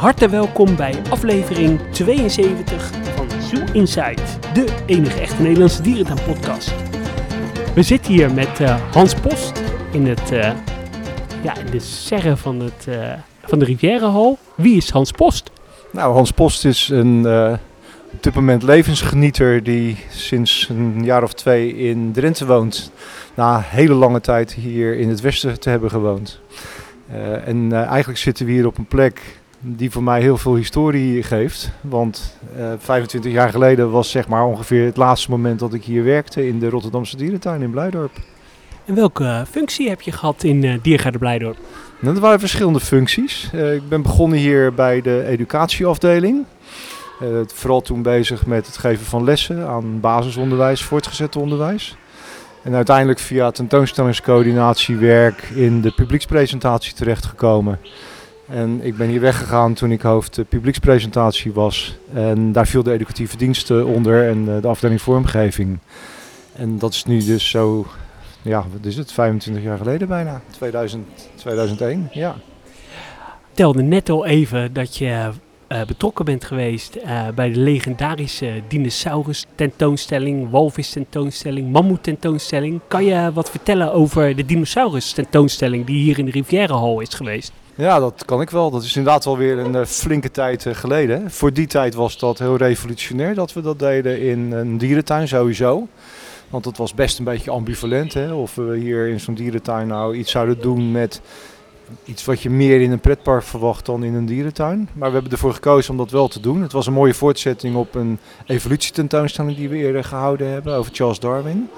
harte welkom bij aflevering 72 van Zoo Inside, de enige echte Nederlandse dierentuin-podcast. We zitten hier met eh, Hans Post in, het, eh, ja, in de serre van, het, eh, van de Rivierenhal. Wie is Hans Post? Nou, Hans Post is een op dit moment levensgenieter die sinds een jaar of twee in Drenthe woont. Na hele lange tijd hier in het westen te hebben gewoond. En eigenlijk zitten we hier op een plek die voor mij heel veel historie geeft. Want eh, 25 jaar geleden was zeg maar ongeveer het laatste moment dat ik hier werkte in de Rotterdamse dierentuin in Blijdorp. En welke functie heb je gehad in uh, Diergaarde Blijdorp? Nou, dat waren verschillende functies. Eh, ik ben begonnen hier bij de educatieafdeling. Eh, vooral toen bezig met het geven van lessen aan basisonderwijs, voortgezet onderwijs. En uiteindelijk via tentoonstellingscoördinatiewerk in de publiekspresentatie terechtgekomen. En ik ben hier weggegaan toen ik hoofd eh, publiekspresentatie was. En daar viel de educatieve diensten onder en eh, de afdeling vormgeving. En dat is nu dus zo, ja, wat is het, 25 jaar geleden bijna, 2000, 2001, ja. Telde net al even dat je uh, betrokken bent geweest bij de legendarische dinosaurus tentoonstelling, walvis tentoonstelling, mammoet tentoonstelling. Kan je wat vertellen over de dinosaurus tentoonstelling die hier in de Rivierenhal is geweest? Ja, dat kan ik wel. Dat is inderdaad alweer een uh, flinke tijd geleden. Voor die tijd was dat heel revolutionair dat we dat deden in een dierentuin sowieso. Want het was best een beetje ambivalent hè? of we hier in zo'n dierentuin nou iets zouden doen met iets wat je meer in een pretpark verwacht dan in een dierentuin. Maar we hebben ervoor gekozen om dat wel te doen. Het was een mooie voortzetting op een evolutietentoonstelling die we eerder gehouden hebben over Charles Darwin.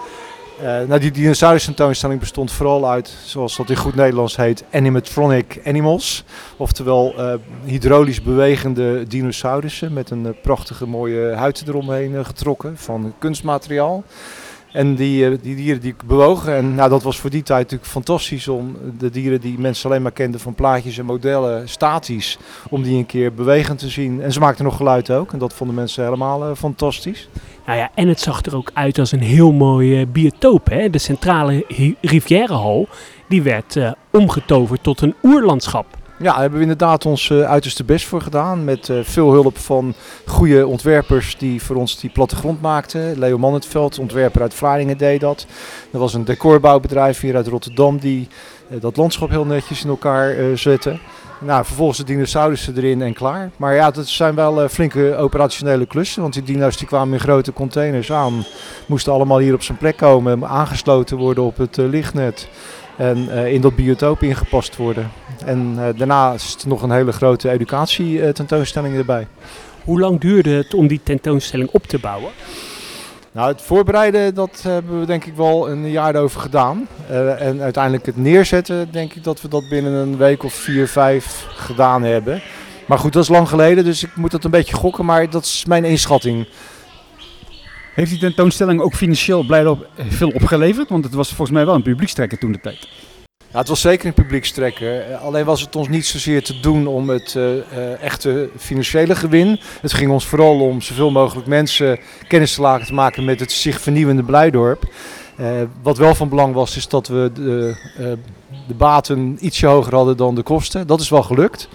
Uh, nou, die dinosaurus tentoonstelling bestond vooral uit, zoals dat in goed Nederlands heet, animatronic animals. Oftewel uh, hydraulisch bewegende dinosaurussen met een uh, prachtige mooie huid eromheen getrokken van kunstmateriaal. En die, die dieren die bewogen. En nou, dat was voor die tijd natuurlijk fantastisch om de dieren die mensen alleen maar kenden van plaatjes en modellen, statisch, om die een keer bewegend te zien. En ze maakten nog geluid ook. En dat vonden mensen helemaal uh, fantastisch. Nou ja, en het zag er ook uit als een heel mooi uh, biotoop. Hè? De centrale Rivierenhal, die werd omgetoverd tot een oerlandschap. Ja, daar hebben we inderdaad ons uh, uiterste best voor gedaan. Met uh, veel hulp van goede ontwerpers die voor ons die plattegrond maakten. Leo Mannetveld, ontwerper uit Vlaardingen, deed dat. Er was een decorbouwbedrijf hier uit Rotterdam die uh, dat landschap heel netjes in elkaar zette. Nou, vervolgens de dinosaurussen erin en klaar. Maar ja, dat zijn wel flinke operationele klussen. Want die dino's die kwamen in grote containers aan. Moesten allemaal hier op zijn plek komen. Aangesloten worden op het lichtnet en in dat biotoop ingepast worden. En uh, daarna is er nog een hele grote educatie-tentoonstelling erbij. Hoe lang duurde het om die tentoonstelling op te bouwen? Nou, het voorbereiden, dat hebben we denk ik wel een jaar over gedaan. Uh, en uiteindelijk het neerzetten, denk ik dat we dat binnen een week of vier, vijf gedaan hebben. Maar goed, dat is lang geleden, dus ik moet dat een beetje gokken, maar dat is mijn inschatting. Heeft die tentoonstelling ook financieel blijkbaar veel opgeleverd? Want het was volgens mij wel een publiekstrekker toen de tijd. Het was zeker een publiekstrekker. Alleen was het ons niet zozeer te doen om het uh, uh, echte financiële gewin. Het ging ons vooral om zoveel mogelijk mensen kennis te laten te maken met het zich vernieuwende Blijdorp. Uh, wat wel van belang was, is dat we de, de baten ietsje hoger hadden dan de kosten. Dat is wel gelukt.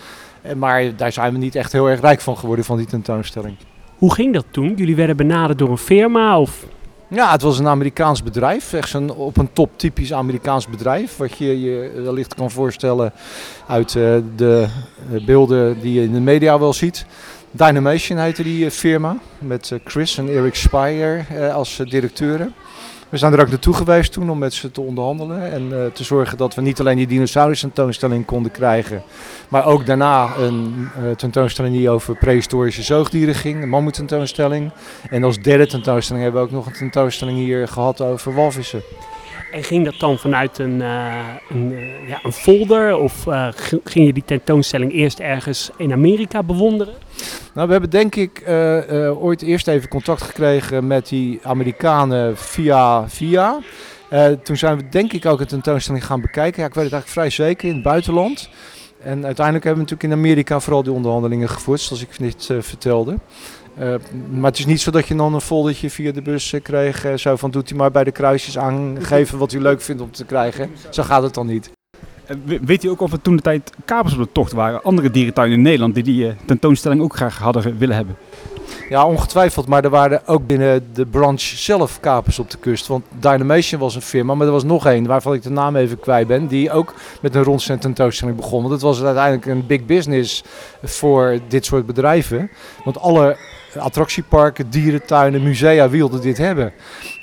Maar daar zijn we niet echt heel erg rijk van geworden van die tentoonstelling. Hoe ging dat toen? Jullie werden benaderd door een firma of... Ja, het was een Amerikaans bedrijf. Echt zo'n op een top typisch Amerikaans bedrijf. Wat je je wellicht kan voorstellen uit uh, de beelden die je in de media wel ziet. Dynamation heette die firma. Met Chris en Eric Spire als directeuren. We zijn er ook naartoe geweest toen om met ze te onderhandelen en uh, te zorgen dat we niet alleen die dinosaurus tentoonstelling konden krijgen, maar ook daarna een uh, tentoonstelling die over prehistorische zoogdieren ging, een mammoet tentoonstelling. En als derde tentoonstelling hebben we ook nog een tentoonstelling hier gehad over walvissen. En ging dat dan vanuit een, uh, een, ja, een folder of ging je die tentoonstelling eerst ergens in Amerika bewonderen? Nou, we hebben denk ik ooit eerst even contact gekregen met die Amerikanen via via. Toen zijn we denk ik ook een tentoonstelling gaan bekijken. Ja, ik weet het eigenlijk vrij zeker in het buitenland. En uiteindelijk hebben we natuurlijk in Amerika vooral die onderhandelingen gevoerd, zoals ik net vertelde. Maar het is niet zo dat je dan een foldertje via de bus kreeg. zo van doet u maar bij de kruisjes aangeven wat u leuk vindt om te krijgen. Zo gaat het dan niet. Eh, we- Weet u ook of er toen de tijd kapers op de tocht waren? Andere dierentuinen in Nederland die die eh, tentoonstelling ook graag hadden willen hebben? Ja, ongetwijfeld. Maar er waren ook binnen de branche zelf kapers op de kust. Want Dynamation was een firma, maar er was nog één waarvan ik de naam even kwijt ben. Die ook met een rondstand tentoonstelling begon. Want het was uiteindelijk een big business voor dit soort bedrijven. Want alle attractieparken, dierentuinen, musea wilden dit hebben.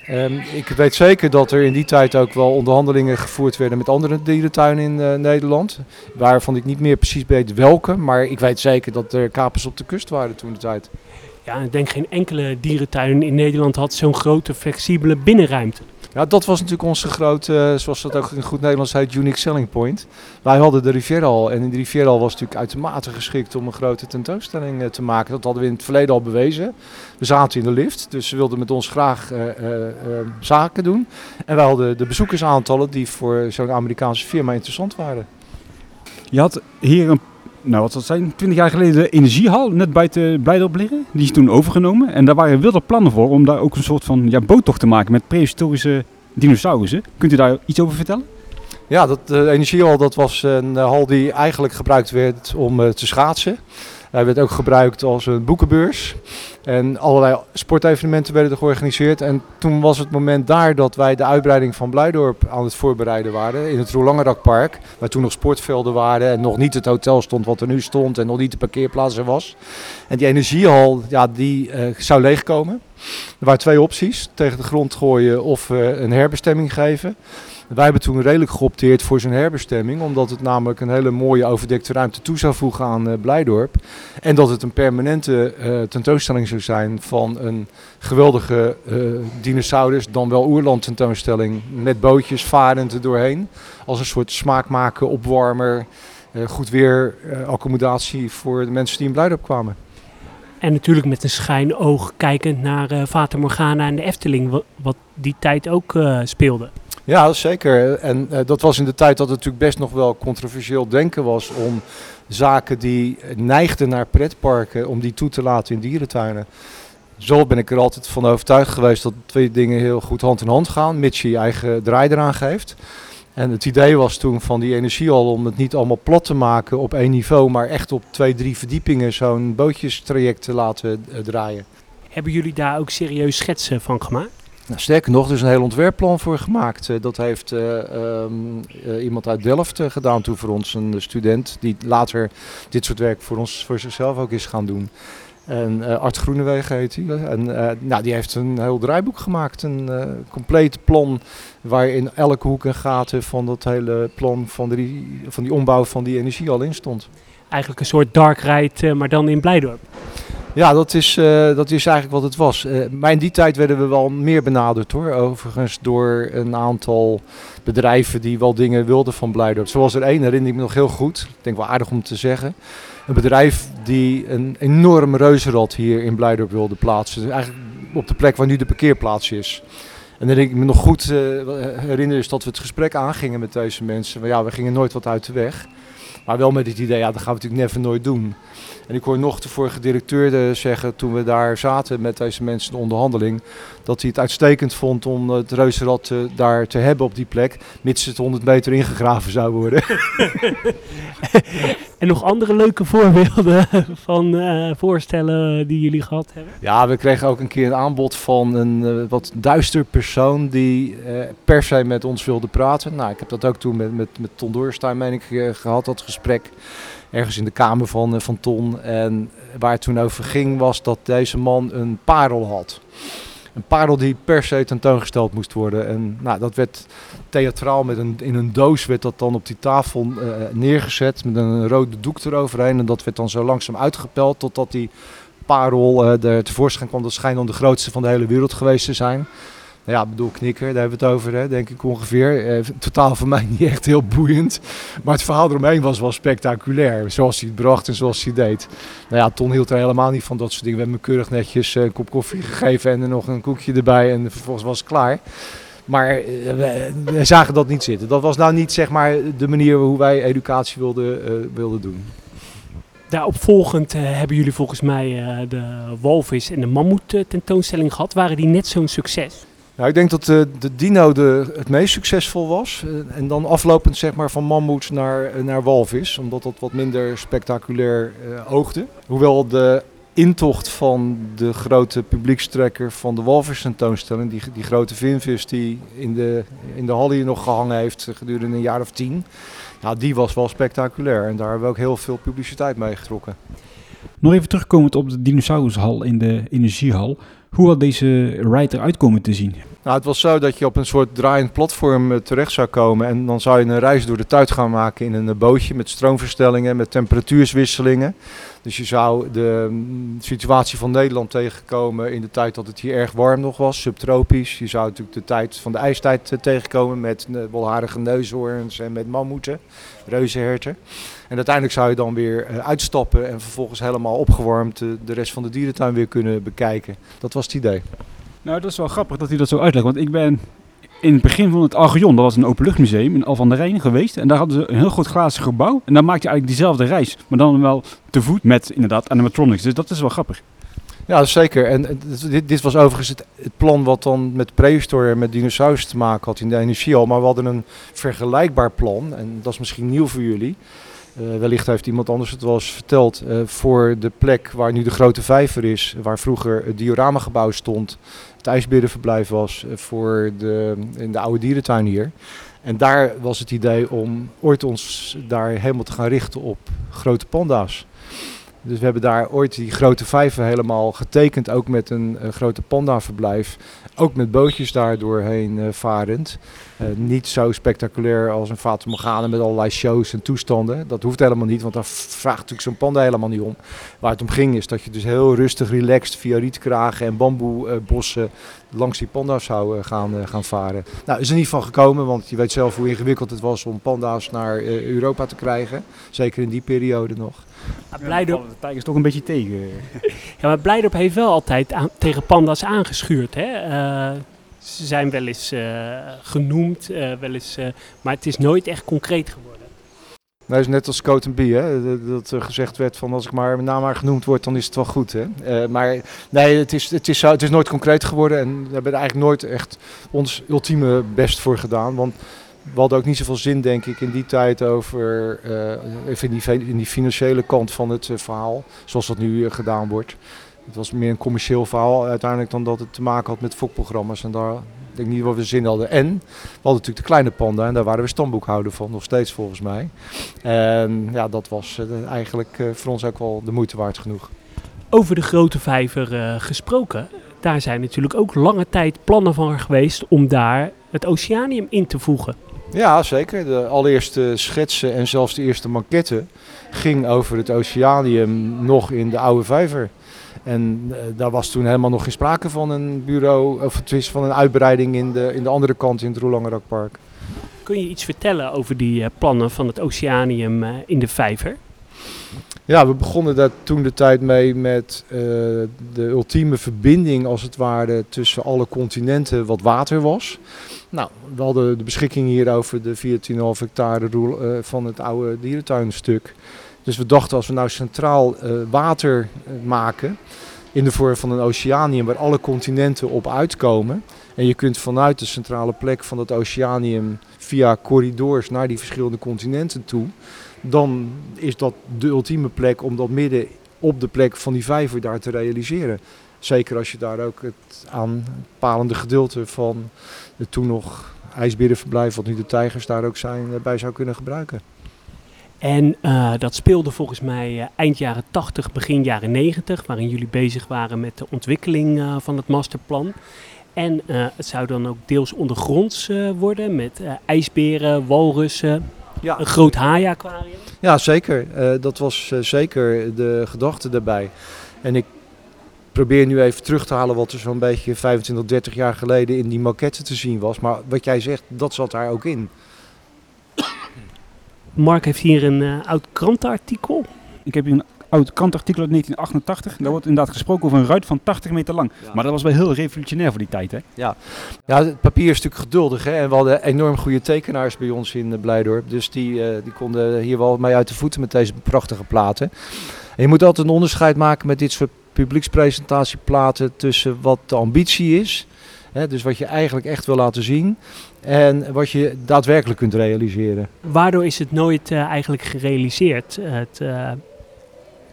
Ehm, ik weet zeker dat er in die tijd ook wel onderhandelingen gevoerd werden met andere dierentuinen in eh, Nederland. Waarvan ik niet meer precies weet welke. Maar ik weet zeker dat er kapers op de kust waren toen de tijd. Ja, ik denk geen enkele dierentuin in Nederland had zo'n grote flexibele binnenruimte. Ja, dat was natuurlijk onze grote, eh, zoals dat ook in goed Nederlands heet, unique selling point. Wij hadden de Rivieral en in de Rivieral was natuurlijk uitermate geschikt om een grote tentoonstelling eh, te maken. Dat hadden we in het verleden al bewezen. We zaten in de lift, dus ze wilden met ons graag eh, zaken doen. En wij hadden de bezoekersaantallen die voor zo'n Amerikaanse firma interessant waren. Je had hier een, nou wat zal zijn, 20 jaar geleden de energiehal net buiten Blijdorp liggen. Die is toen overgenomen. En daar waren wilde plannen voor om daar ook een soort van ja, boottocht te maken met prehistorische dinosaurussen. Kunt u daar iets over vertellen? Ja, dat, de energiehal dat was een eh, hal die eigenlijk gebruikt werd om eh, te schaatsen. Hij werd ook gebruikt als een boekenbeurs. En allerlei sportevenementen werden er georganiseerd. En toen was het moment daar dat wij de uitbreiding van Blijdorp aan het voorbereiden waren. In het Roelangerakpark. Waar toen nog sportvelden waren. En nog niet het hotel stond wat er nu stond. En nog niet de parkeerplaats er was. En die energiehal, ja, die eh, zou leegkomen. Er waren twee opties. Tegen de grond gooien of eh, een herbestemming geven. Wij hebben toen redelijk geopteerd voor zijn herbestemming, omdat het namelijk een hele mooie overdekte ruimte toe zou voegen aan eh, Blijdorp. En dat het een permanente eh, tentoonstelling zou zijn van een geweldige eh, dinosaurus, dan wel oerland tentoonstelling, met bootjes varend er doorheen. Als een soort smaakmaken, opwarmer, goed weer accommodatie voor de mensen die in Blijdorp kwamen. En natuurlijk met een schijn oog kijkend naar Fata Morgana en de Efteling, wa- wat die tijd ook speelde. Ja, zeker. En eh, dat was in de tijd dat het natuurlijk best nog wel controversieel denken was om zaken die neigden naar pretparken, om die toe te laten in dierentuinen. Zo ben ik er altijd van overtuigd geweest dat twee dingen heel goed hand in hand gaan, mits je je eigen draai eraan geeft. En het idee was toen van die energiehal om het niet allemaal plat te maken op één niveau, maar echt op twee, drie verdiepingen zo'n bootjestraject te laten eh, draaien. Hebben jullie daar ook serieus schetsen van gemaakt? Nou, sterker nog, er is een heel ontwerpplan voor gemaakt. Eh, dat heeft eh, ehm, eh, iemand uit Delft gedaan toen voor ons, een student die later dit soort werk voor ons voor zichzelf ook is gaan doen. En Art Groenewegen heet hij. En nou, die heeft een heel draaiboek gemaakt, een compleet plan waarin elke hoek en gaten van dat hele plan van, die, van die ombouw van die energie al in stond. Eigenlijk een soort dark ride, maar dan in Blijdorp. Ja, dat is, eh, dat is eigenlijk wat het was. Eh, maar in die tijd werden we wel meer benaderd hoor. Overigens door een aantal bedrijven die wel dingen wilden van Blijdorp. Zoals er één, herinner ik me nog heel goed. Ik denk wel aardig om te zeggen. Een bedrijf die een enorm reuzenrad hier in Blijdorp wilde plaatsen. Dus eigenlijk op de plek waar nu de parkeerplaats is. En dan ik me nog goed eh, herinner is dat we het gesprek aangingen met deze mensen. Maar ja, we gingen nooit wat uit de weg. Maar wel met het idee, ja, dat gaan we natuurlijk never nooit doen. En ik hoor nog de vorige directeur eh, zeggen, toen we daar zaten met deze mensen in de onderhandeling, dat hij het uitstekend vond om het reuzenrad eh, daar te hebben op die plek, mits het 100 meter ingegraven zou worden. En nog andere leuke voorbeelden van eh, voorstellen die jullie gehad hebben? Ja, we kregen ook een keer een aanbod van een wat duister persoon die per se met ons wilde praten. Nou, ik heb dat ook toen met, met, met Ton Doorstein, meen ik, eh, gehad, dat gesprek. Ergens in de kamer van, eh, van Ton. En waar het toen over ging was dat deze man een parel had. Een parel die per se tentoongesteld moest worden. En nou, dat werd theatraal met een, in een doos werd dat dan op die tafel eh, neergezet met een rode doek eroverheen. En dat werd dan zo langzaam uitgepeld totdat die parel eh er tevoorschijn kwam. Dat schijnt dan de grootste van de hele wereld geweest te zijn. Nou ja, bedoel knikker, daar hebben we het over, hè, denk ik ongeveer. Eh, totaal voor mij niet echt heel boeiend. Maar het verhaal eromheen was wel spectaculair. Zoals hij het bracht en zoals hij deed. Nou ja, Ton hield er helemaal niet van dat soort dingen. We hebben hem keurig netjes eh, een kop koffie gegeven en er nog een koekje erbij. En vervolgens was het klaar. Maar eh, we, zagen dat niet zitten. Dat was nou niet zeg maar de manier hoe wij educatie wilden, eh, wilden doen. Daarop volgend eh, hebben jullie volgens mij de walvis en de mammoet tentoonstelling gehad. Waren die net zo'n succes? Nou, ik denk dat de, de dino de, het meest succesvol was. Eh, en dan aflopend zeg maar, van mammoet naar, eh, naar walvis. Omdat dat wat minder spectaculair oogde. Hoewel de intocht van de grote publiekstrekker van de walvis tentoonstelling. Die, die grote vinvis die in de, in de hal hier nog gehangen heeft gedurende een jaar of tien. Nou, die was wel spectaculair. En daar hebben we ook heel veel publiciteit mee getrokken. Nog even terugkomend op de dinosaurushal in de energiehal. Hoe had deze ride eruit komen te zien? Nou, het was zo dat je op een soort draaiend platform eh, terecht zou komen. En dan zou je een reis door de tijd gaan maken in een eh, bootje met stroomverstellingen, met temperatuurswisselingen. Dus je zou de mm, situatie van Nederland tegenkomen in de tijd dat het hier erg warm nog was, subtropisch. Je zou natuurlijk de tijd van de ijstijd eh, tegenkomen met wolharige neushoorns en met mammoeten, reuzenherten. En uiteindelijk zou je dan weer uitstappen en vervolgens helemaal opgewarmd de rest van de dierentuin weer kunnen bekijken. Dat was het idee. Nou, dat is wel grappig dat hij dat zo uitlegt. Want ik ben in het begin van het Archeon, dat was een openluchtmuseum in Al van der Rijn geweest. En daar hadden ze een heel groot glazen gebouw. En daar maak je eigenlijk diezelfde reis. Maar dan wel te voet met inderdaad animatronics. Dus dat is wel grappig. Ja, zeker. En dit, dit was overigens het, het, plan wat dan met prehistorie en met dinosaurus te maken had in de energie al. Maar we hadden een vergelijkbaar plan. En dat is misschien nieuw voor jullie. Uh, wellicht heeft iemand anders het wel eens verteld. Uh, voor de plek waar nu de grote vijver is, waar vroeger het dioramagebouw stond, het ijsberenverblijf was uh, voor de, in de oude dierentuin hier. En daar was het idee om ooit ons daar helemaal te gaan richten op grote panda's. Dus we hebben daar ooit die grote vijver helemaal getekend, ook met een grote pandaverblijf. Ook met bootjes daar doorheen uh, varend. Uh, niet zo spectaculair als een Fata Morgana met allerlei shows en toestanden. Dat hoeft helemaal niet, want daar vraagt natuurlijk zo'n panda helemaal niet om. Waar het om ging is dat je dus heel rustig, relaxed via rietkragen en bamboebossen langs die panda's zou gaan, gaan varen. Nou, is er niet van gekomen, want je weet zelf hoe ingewikkeld het was om panda's naar Europa te krijgen. Zeker in die periode nog. Ja, Blijdorp... de tijgers toch een beetje tegen. ja, maar Blijdorp heeft wel altijd aan, tegen panda's aangeschuurd. Hè? Uh, ze zijn wel eens uh, genoemd, uh, wel eens, maar het is nooit echt concreet geworden. Nee, is net als Coat B, hè? dat er gezegd werd van als ik maar mijn naam maar genoemd word, dan is het wel goed. Hè? maar nee, het is, het, is, het is nooit concreet geworden en we hebben er eigenlijk nooit echt ons ultieme best voor gedaan. Want we hadden ook niet zoveel zin, denk ik, in die tijd over uh, even in, die, in die financiële kant van het uh, verhaal, zoals dat nu uh, gedaan wordt. Het was meer een commercieel verhaal uiteindelijk dan dat het te maken had met fokprogramma's. En daar denk ik niet wat we zin hadden. En we hadden natuurlijk de kleine panda en daar waren we stamboekhouder van, nog steeds volgens mij. En ja, dat was eigenlijk voor ons ook wel de moeite waard genoeg. Over de grote vijver gesproken, daar zijn natuurlijk ook lange tijd plannen van geweest om daar het oceanium in te voegen. Ja, zeker. De allereerste schetsen en zelfs de eerste maquette ging over het oceanium nog in de oude vijver. En uh, daar was toen helemaal nog geen sprake van een bureau, of twist van een uitbreiding in de, in de andere kant in het Roelangerakpark. Kun je iets vertellen over die uh, plannen van het oceanium uh, in de vijver? Ja, we begonnen daar toen de tijd mee met de ultieme verbinding als het ware tussen alle continenten wat water was. Nou, we hadden de beschikking hier over de 14,5 hectare roel, uh, van het oude dierentuinstuk. Dus we dachten als we nou centraal uh, water uh, maken in de vorm van een oceanium waar alle continenten op uitkomen. En je kunt vanuit de centrale plek van dat oceanium via corridors naar die verschillende continenten toe. Dan is dat de ultieme plek om dat midden op de plek van die vijver daar te realiseren. Zeker als je daar ook het aanpalende gedeelte van het toen nog ijsberenverblijf, wat nu de tijgers daar ook zijn, eh, bij zou kunnen gebruiken. En uh, dat speelde volgens mij uh, eind jaren 80, begin jaren 90, waarin jullie bezig waren met de ontwikkeling uh, van het masterplan. En het zou dan ook deels ondergronds worden met ijsberen, walrussen, ja. een groot haai-aquarium. Ja, zeker. dat was zeker de gedachte daarbij. En ik probeer nu even terug te halen wat er zo'n beetje 25, 30 jaar geleden in die maquette te zien was. Maar wat jij zegt, dat zat daar ook in. Mark heeft hier een uh, oud krantenartikel. Ik heb hier een oud krantenartikel uit 1988. Daar wordt inderdaad gesproken over een ruit van 80 meter lang. Ja. Maar dat was wel heel revolutionair voor die tijd, hè? Ja, ja het papier is natuurlijk geduldig, hè. En we hadden enorm goede tekenaars bij ons in Blijdorp. Dus die, uh, die konden hier wel mee uit de voeten met deze prachtige platen. En je moet altijd een onderscheid maken met dit soort publiekspresentatieplaten tussen wat de ambitie is Hè, dus wat je eigenlijk echt wil laten zien en wat je daadwerkelijk kunt realiseren. Waardoor is het nooit uh, eigenlijk gerealiseerd, het, uh,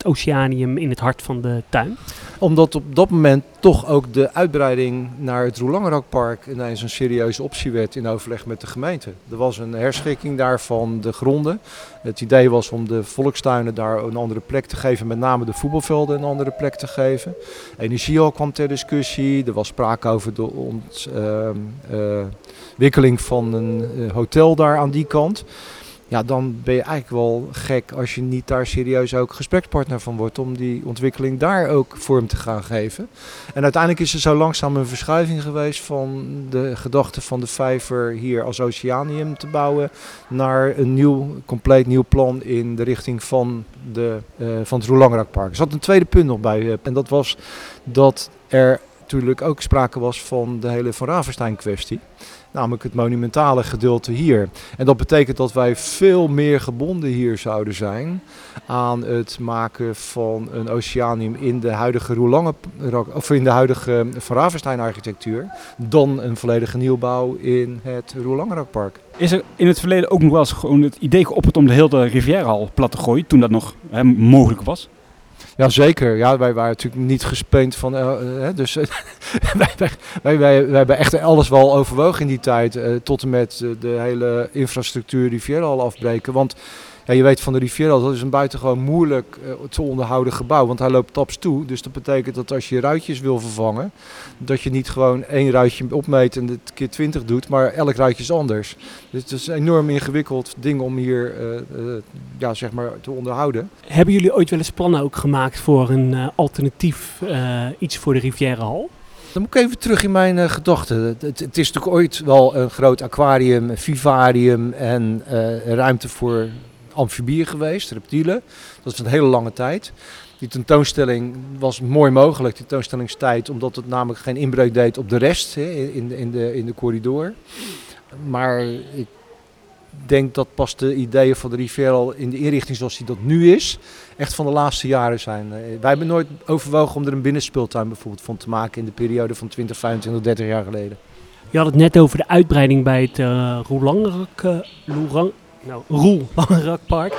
oceanium in het hart van de tuin? Omdat op dat moment toch ook de uitbreiding naar het Roelangerakpark ineens een serieuze optie werd in overleg met de gemeente. Er was een herschikking daar van de gronden. Het idee was om de volkstuinen daar een andere plek te geven, met name de voetbalvelden een andere plek te geven. Energiehal kwam ter discussie, er was sprake over de ontwikkeling uh, uh, van een uh, hotel daar aan die kant ja, dan ben je eigenlijk wel gek als je niet daar serieus ook gesprekspartner van wordt om die ontwikkeling daar ook vorm te gaan geven. En uiteindelijk is er zo langzaam een verschuiving geweest van de gedachte van de vijver hier als oceanium te bouwen naar een nieuw, compleet nieuw plan in de richting van, de, uh, van het Roelangrakpark. Er zat een tweede punt nog bij en dat was dat er natuurlijk ook sprake was van de hele Van Ravenstein kwestie namelijk het monumentale gedeelte hier. En dat betekent dat wij veel meer gebonden hier zouden zijn aan het maken van een oceanium in de huidige Roelange, of in de huidige Van Ravenstein architectuur dan een volledige nieuwbouw in het Roelangerakpark. Is er in het verleden ook nog wel eens gewoon het idee geopperd om de hele Rivierenhal plat te gooien toen dat nog hè, mogelijk was? Ja, zeker. Ja, wij waren natuurlijk niet gespeend van. Uh, dus wij, wij, wij, hebben echt alles wel overwogen in die tijd. Uh, tot en met de hele infrastructuur Riviera al afbreken. Want ja, je weet van de Riviera, dat is een buitengewoon moeilijk uh, te onderhouden gebouw. Want hij loopt taps toe. Dus dat betekent dat als je ruitjes wil vervangen, dat je niet gewoon één ruitje opmeet en dit keer 20 doet, maar elk ruitje is anders. Dus het is een enorm ingewikkeld ding om hier uh, uh, ja, zeg maar te onderhouden. Hebben jullie ooit wel eens plannen ook gemaakt voor een alternatief iets voor de Riviera Hal? Dan moet ik even terug in mijn uh, gedachten. Het, het, het, is natuurlijk ooit wel een groot aquarium, een vivarium en uh, ruimte voor amfibieën geweest, reptielen. Dat is een hele lange tijd. Die tentoonstelling was mooi mogelijk, die tentoonstellingstijd, omdat het namelijk geen inbreuk deed op de rest hè, in, de, in, de, in de corridor. Maar ik denk dat pas de ideeën van de Riviera in de inrichting zoals die dat nu is, echt van de laatste jaren zijn. Wij hebben nooit overwogen om er een binnenspeeltuin bijvoorbeeld van te maken in de periode van 20, 25, 30 jaar geleden. Je had het net over de uitbreiding bij het uh, Roelangrak, uh, Roerang, nou, Roel Langerakpark.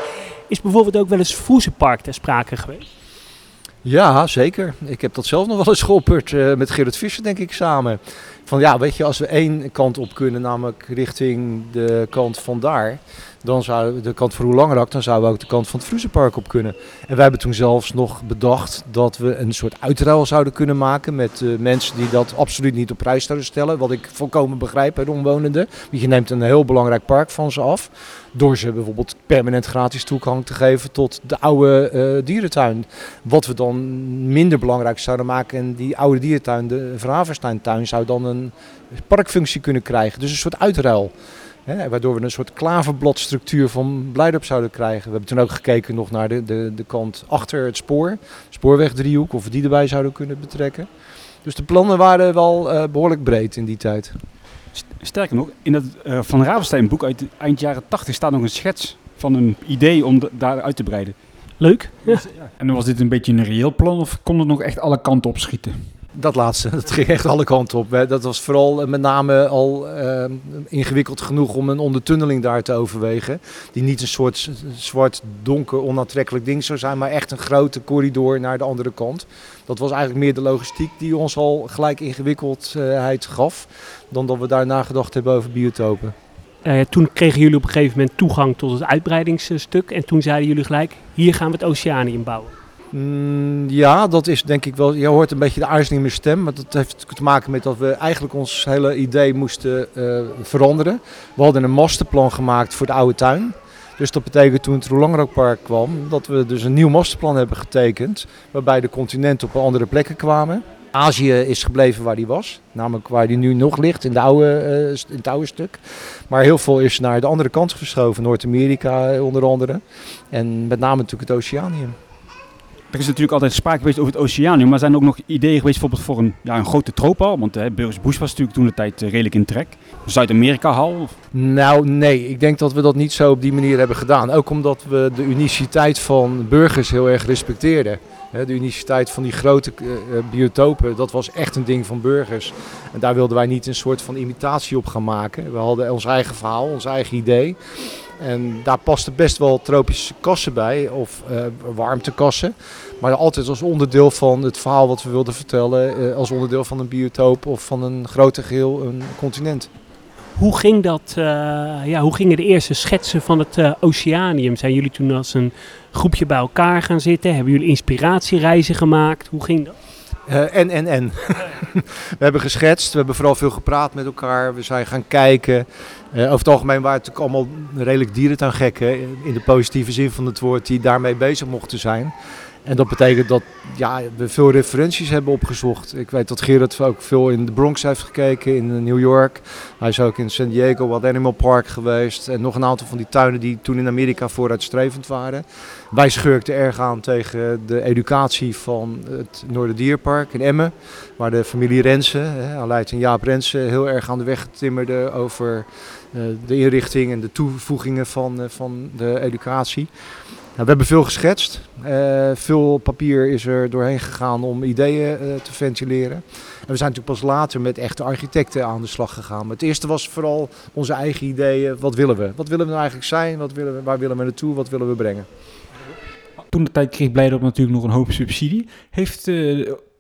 Is bijvoorbeeld ook wel eens Vroezenpark ter sprake geweest? Ja, zeker. Ik heb dat zelf nog wel eens geopperd uh, met Gerrit Visser, denk ik, samen. Van ja, weet je, als we één kant op kunnen, namelijk richting de kant van daar, dan zou de kant van Roelangerak, dan zouden we ook de kant van het Vroezenpark op kunnen. En wij hebben toen zelfs nog bedacht dat we een soort uitruil zouden kunnen maken met uh, mensen die dat absoluut niet op prijs zouden stellen. Wat ik volkomen begrijp bij de omwonenden. Want je neemt een heel belangrijk park van ze af. Door ze bijvoorbeeld permanent gratis toegang te geven tot de oude uh, dierentuin. Wat we dan minder belangrijk zouden maken. En die oude dierentuin, de Verhavensteintuin, zou dan een parkfunctie kunnen krijgen. Dus een soort uitruil. Hè, waardoor we een soort klaverbladstructuur van Blijdorp zouden krijgen. We hebben toen ook gekeken nog naar de, de, de kant achter het spoor. Spoorwegdriehoek, of we die erbij zouden kunnen betrekken. Dus de plannen waren wel uh, behoorlijk breed in die tijd. Sterker nog, in het uh, Van Ravenstein boek uit eind jaren 80 staat nog een schets van een idee om daar uit te breiden. Leuk. Ja. En dan was dit een beetje een reëel plan of kon het nog echt alle kanten op schieten? Dat laatste, dat ging echt alle kanten op. Dat was vooral met name al uh, ingewikkeld genoeg om een ondertunneling daar te overwegen. Die niet een soort zwart, donker, onaantrekkelijk ding zou zijn, maar echt een grote corridor naar de andere kant. Dat was eigenlijk meer de logistiek die ons al gelijk ingewikkeldheid gaf, dan dat we daar nagedacht hebben over biotopen. Uh, toen kregen jullie op een gegeven moment toegang tot het uitbreidingsstuk en toen zeiden jullie gelijk, hier gaan we het oceanium bouwen. Mm, ja, dat is denk ik wel. Je hoort een beetje de aarzeling in mijn stem. Maar dat heeft te maken met dat we eigenlijk ons hele idee moesten uh, veranderen. We hadden een masterplan gemaakt voor de oude tuin. Dus dat betekent toen het Roelangrakpark kwam, dat we dus een nieuw masterplan hebben getekend. Waarbij de continenten op andere plekken kwamen. Azië is gebleven waar die was, namelijk waar die nu nog ligt, in, de oude, uh, in het oude stuk. Maar heel veel is naar de andere kant geschoven, Noord-Amerika onder andere. En met name natuurlijk het Oceanium. Er is natuurlijk altijd sprake geweest over het oceanium, maar zijn er ook nog ideeën geweest bijvoorbeeld voor een, ja, een grote tropenhal? Want hè, Burgers Bush was natuurlijk toen de tijd uh, redelijk in trek. Zuid-Amerika-hal? Nou, nee. Ik denk dat we dat niet zo op die manier hebben gedaan. Ook omdat we de uniciteit van burgers heel erg respecteerden. De uniciteit van die grote eh, eh, biotopen, dat was echt een ding van burgers. En daar wilden wij niet een soort van imitatie op gaan maken. We hadden ons eigen verhaal, ons eigen idee. En daar pasten best wel tropische kassen bij, of eh, warmtekassen. Maar altijd als onderdeel van het verhaal wat we wilden vertellen, eh, als onderdeel van een biotoop of van een groter geheel, een continent. Hoe ging dat? eh, ja, hoe gingen de eerste schetsen van het Oceanium? Zijn jullie toen als een groepje bij elkaar gaan zitten? Hebben jullie inspiratiereizen gemaakt? Hoe ging dat? Eh, en, en, en. we hebben geschetst, we hebben vooral veel gepraat met elkaar, we zijn gaan kijken. Eh, over het algemeen waren het natuurlijk allemaal redelijk dierentuingekken, in de positieve zin van het woord, die daarmee bezig mochten zijn. En dat betekent dat ja, we veel referenties hebben opgezocht. Ik weet dat Gerard ook veel in de Bronx heeft gekeken, in New York. Hij is ook in San Diego, Wild Animal Park geweest. En nog een aantal van die tuinen die toen in Amerika vooruitstrevend waren. Wij schurkten erg aan tegen de educatie van het Noorderdierpark in Emmen. Waar de familie Rensen, Aleid en Jaap Rensen, heel erg aan de weg timmerden over eh, de inrichting en de toevoegingen van, eh, van de educatie. Nou, we hebben veel geschetst. Eh, veel papier is er doorheen gegaan om ideeën eh, te ventileren. En we zijn natuurlijk pas later met echte architecten aan de slag gegaan. Maar het eerste was vooral onze eigen ideeën. Wat willen we? Wat willen we nou eigenlijk zijn? Wat willen we, waar willen we naartoe? Wat willen we brengen? Toen de tijd kreeg Blijdorp natuurlijk nog een hoop subsidie. Heeft eh,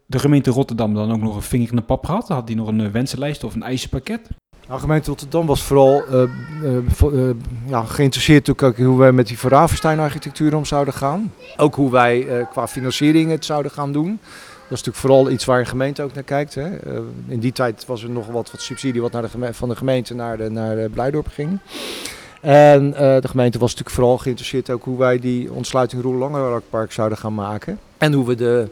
de gemeente Rotterdam dan ook nog een vinger in de pap gehad? Had die nog een wensenlijst of een eisenpakket? Nou, gemeente Rotterdam was vooral eh, eh, eh, ja, geïnteresseerd ook hoe wij met die Van Ravenstein-architectuur om zouden gaan. Ook hoe wij qua financiering het zouden gaan doen. Dat is natuurlijk vooral iets waar een gemeente ook naar kijkt. Hè. In die tijd was er nog wat, wat subsidie wat naar de van de gemeente naar, de, naar de Blijdorp ging. En de gemeente was natuurlijk vooral geïnteresseerd ook hoe wij die ontsluiting Roel Langerakpark zouden gaan maken. En hoe we de,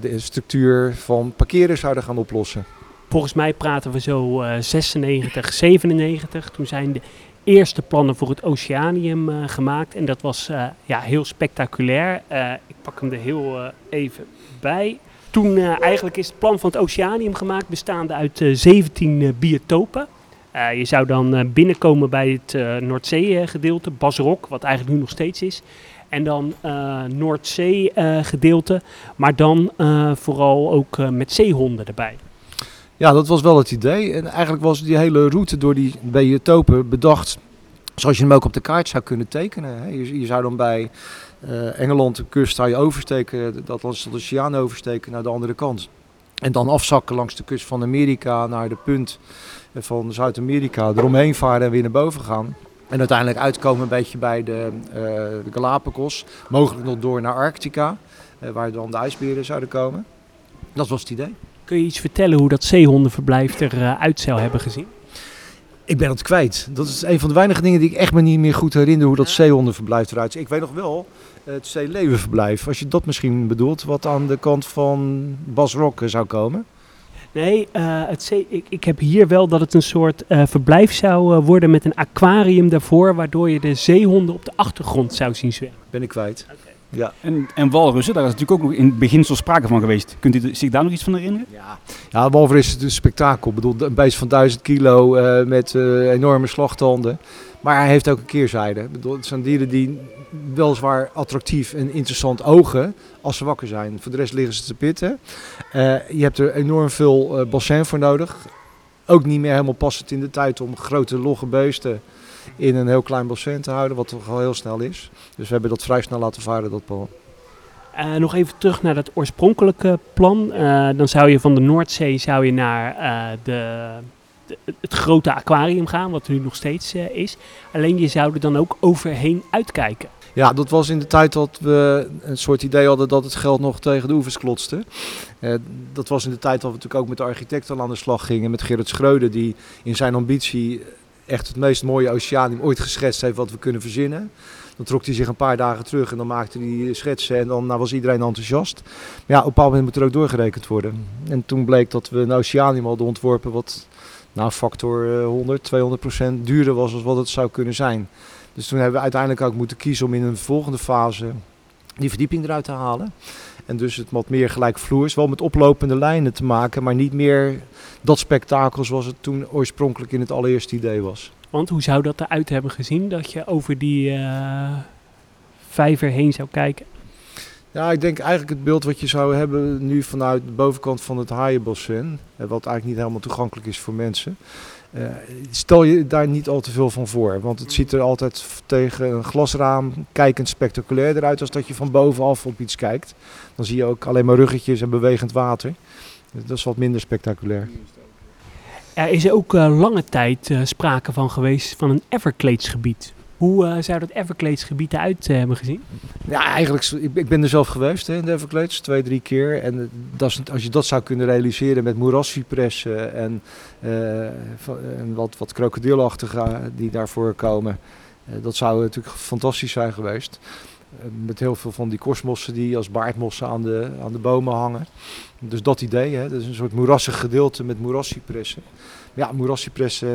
de structuur van parkeren zouden gaan oplossen. Volgens mij praten we zo eh 96, 97. Toen zijn de eerste plannen voor het Oceanium eh, gemaakt. En dat was eh, ja, heel spectaculair. Eh, ik pak hem er heel even bij. Toen eigenlijk is het plan van het Oceanium gemaakt, bestaande uit eh, 17 eh, biotopen. Je zou dan binnenkomen bij het Noordzee-gedeelte, Basrok, wat eigenlijk nu nog steeds is. En dan eh Noordzee-gedeelte, maar dan vooral ook met zeehonden erbij. Ja, dat was wel het idee. En eigenlijk was die hele route door die biotopen bedacht zoals je hem ook op de kaart zou kunnen tekenen. Je, je zou dan bij eh, Engeland de kust zou je oversteken, de Oceaan oversteken naar de andere kant. En dan afzakken langs de kust van Amerika naar de punt eh, van Zuid-Amerika, eromheen varen en weer naar boven gaan. En uiteindelijk uitkomen een beetje bij de, eh, de Galapagos, mogelijk nog door naar Arctica, waar dan de ijsberen zouden komen. Dat was het idee. Kun je iets vertellen hoe dat zeehondenverblijf eruit zou hebben gezien? Ik ben het kwijt. Dat is een van de weinige dingen die ik echt me niet meer goed herinner hoe dat zeehondenverblijf eruit ziet. Ik weet nog wel eh, het zeeleeuwenverblijf, als je dat misschien bedoelt, wat aan de kant van Basrok eh, zou komen. Nee, eh, het zee, ik, ik heb hier wel dat het een soort eh, verblijf zou eh, worden met een aquarium daarvoor, waardoor je de zeehonden op de achtergrond zou zien zwemmen. Ben ik kwijt. En, en walrussen, daar is natuurlijk ook nog in het begin zo sprake van geweest. Kunt u zich daar nog iets van herinneren? Ja, ja behalve is het een spektakel. Ik bedoel, een beest van 1000 kilo eh, met eh, enorme slagtanden. Maar hij heeft ook een keerzijde. Ik bedoel, het zijn dieren die weliswaar attractief en interessant ogen als ze wakker zijn. Voor de rest liggen ze te pitten. Eh, je hebt er enorm veel bassin voor nodig. Ook niet meer helemaal passend in de tijd om grote logge beesten in een heel klein bassin te houden, wat toch al heel snel is. Dus we hebben dat vrij snel laten varen, dat plan. Eh, nog even terug naar dat oorspronkelijke plan. Eh, dan zou je van de Noordzee zou je naar eh, de, de- het grote aquarium gaan, wat er nu nog steeds is. Alleen je zou er dan ook overheen uitkijken. Ja, dat was in de tijd dat we een soort idee hadden dat het geld nog tegen de oevers klotste. Eh, dat was in de tijd dat we natuurlijk ook met de architect al aan de slag gingen. Met Gerrit Schreuder, die in zijn ambitie echt het meest mooie oceanium ooit geschetst heeft wat we kunnen verzinnen. Dan trok hij zich een paar dagen terug en dan maakte hij schetsen en dan nou, was iedereen enthousiast. Maar ja, op een bepaald moment moet er ook doorgerekend worden. En toen bleek dat we een oceanium hadden ontworpen wat nou, factor eh, 100, 200 procent duurder was dan wat het zou kunnen zijn. Dus toen hebben we uiteindelijk ook moeten kiezen om in een volgende fase die verdieping eruit te halen. En dus het wat meer gelijkvloers, wel met oplopende lijnen te maken, maar niet meer dat spektakel zoals het toen oorspronkelijk in het allereerste idee was. Want hoe zou dat eruit hebben gezien dat je over die eh, vijver heen zou kijken? Ja, ik denk eigenlijk het beeld wat je zou hebben nu vanuit de bovenkant van het haaienbassin, eh, wat eigenlijk niet helemaal toegankelijk is voor mensen. Uh, stel je daar niet al te veel van voor, want het ziet er altijd tegen een glasraam kijkend spectaculair eruit als dat je van bovenaf op iets kijkt. Dan zie je ook alleen maar ruggetjes en bewegend water. Dat is wat minder spectaculair. Er is ook uh, lange tijd uh, sprake van geweest van een Everglades-gebied. Hoe uh, zou dat Everglades-gebied eruit hebben gezien? Ja, eigenlijk, ik, ik ben er zelf geweest hè, in de Everglades, twee, drie keer. En dat is, als je dat zou kunnen realiseren met moerascipressen en, en wat, wat krokodilachtige die daarvoor komen, dat zou natuurlijk fantastisch zijn geweest. Met heel veel van die korstmossen die als baardmossen aan de, aan de bomen hangen. Dus dat idee, hè? dat is een soort moerassig gedeelte met moerassiepressen. Ja, moerassiepressen,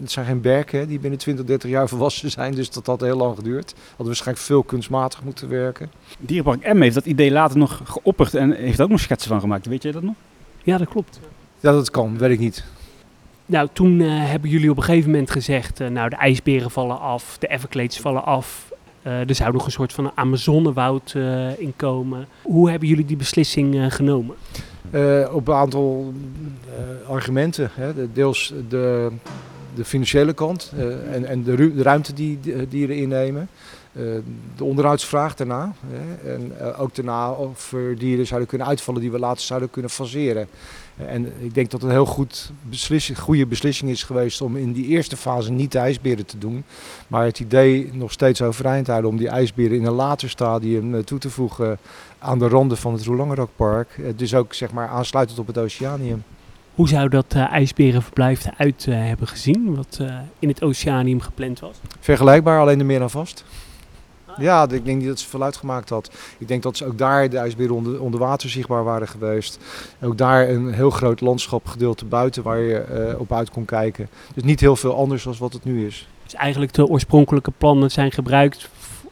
het zijn geen berken die binnen 20, 30 jaar volwassen zijn. Dus dat had heel lang geduurd. Hadden waarschijnlijk veel kunstmatig moeten werken. Dierenpark M heeft dat idee later nog geopperd en heeft ook nog schetsen van gemaakt. Weet jij dat nog? Ja, dat klopt. Ja, dat kan, weet ik niet. Nou, toen uh, hebben jullie op een gegeven moment gezegd, uh, nou de ijsberen vallen af, de Everglades vallen af. Er zou nog een soort van Amazonewoud in komen. Hoe hebben jullie die beslissing uh, genomen? op een aantal argumenten. Hè. Deels de, de financiële kant en, en de, ru de, ruimte die dieren innemen. de onderhoudsvraag daarna. Hè. En ook daarna of er dieren zouden kunnen uitvallen die we later zouden kunnen faseren. En ik denk dat het een heel goed beslissing, goede beslissing is geweest om in die eerste fase niet de ijsberen te doen. Maar het idee nog steeds overeind te houden om die ijsberen in een later stadium toe te voegen aan de randen van het Roelangerakpark. Dus ook zeg maar aansluitend op het Oceanium. Hoe zou dat uh, ijsberenverblijf eruit uh, hebben gezien, wat uh, in het Oceanium gepland was? Vergelijkbaar, alleen er meer aan vast. Ja, ik denk niet dat ze veel uitgemaakt had. Ik denk dat ze ook daar de ijsberen onder, onder water zichtbaar waren geweest. Ook daar een heel groot landschapgedeelte buiten waar je uh, op uit kon kijken. Dus niet heel veel anders dan wat het nu is. Dus eigenlijk de oorspronkelijke plannen zijn gebruikt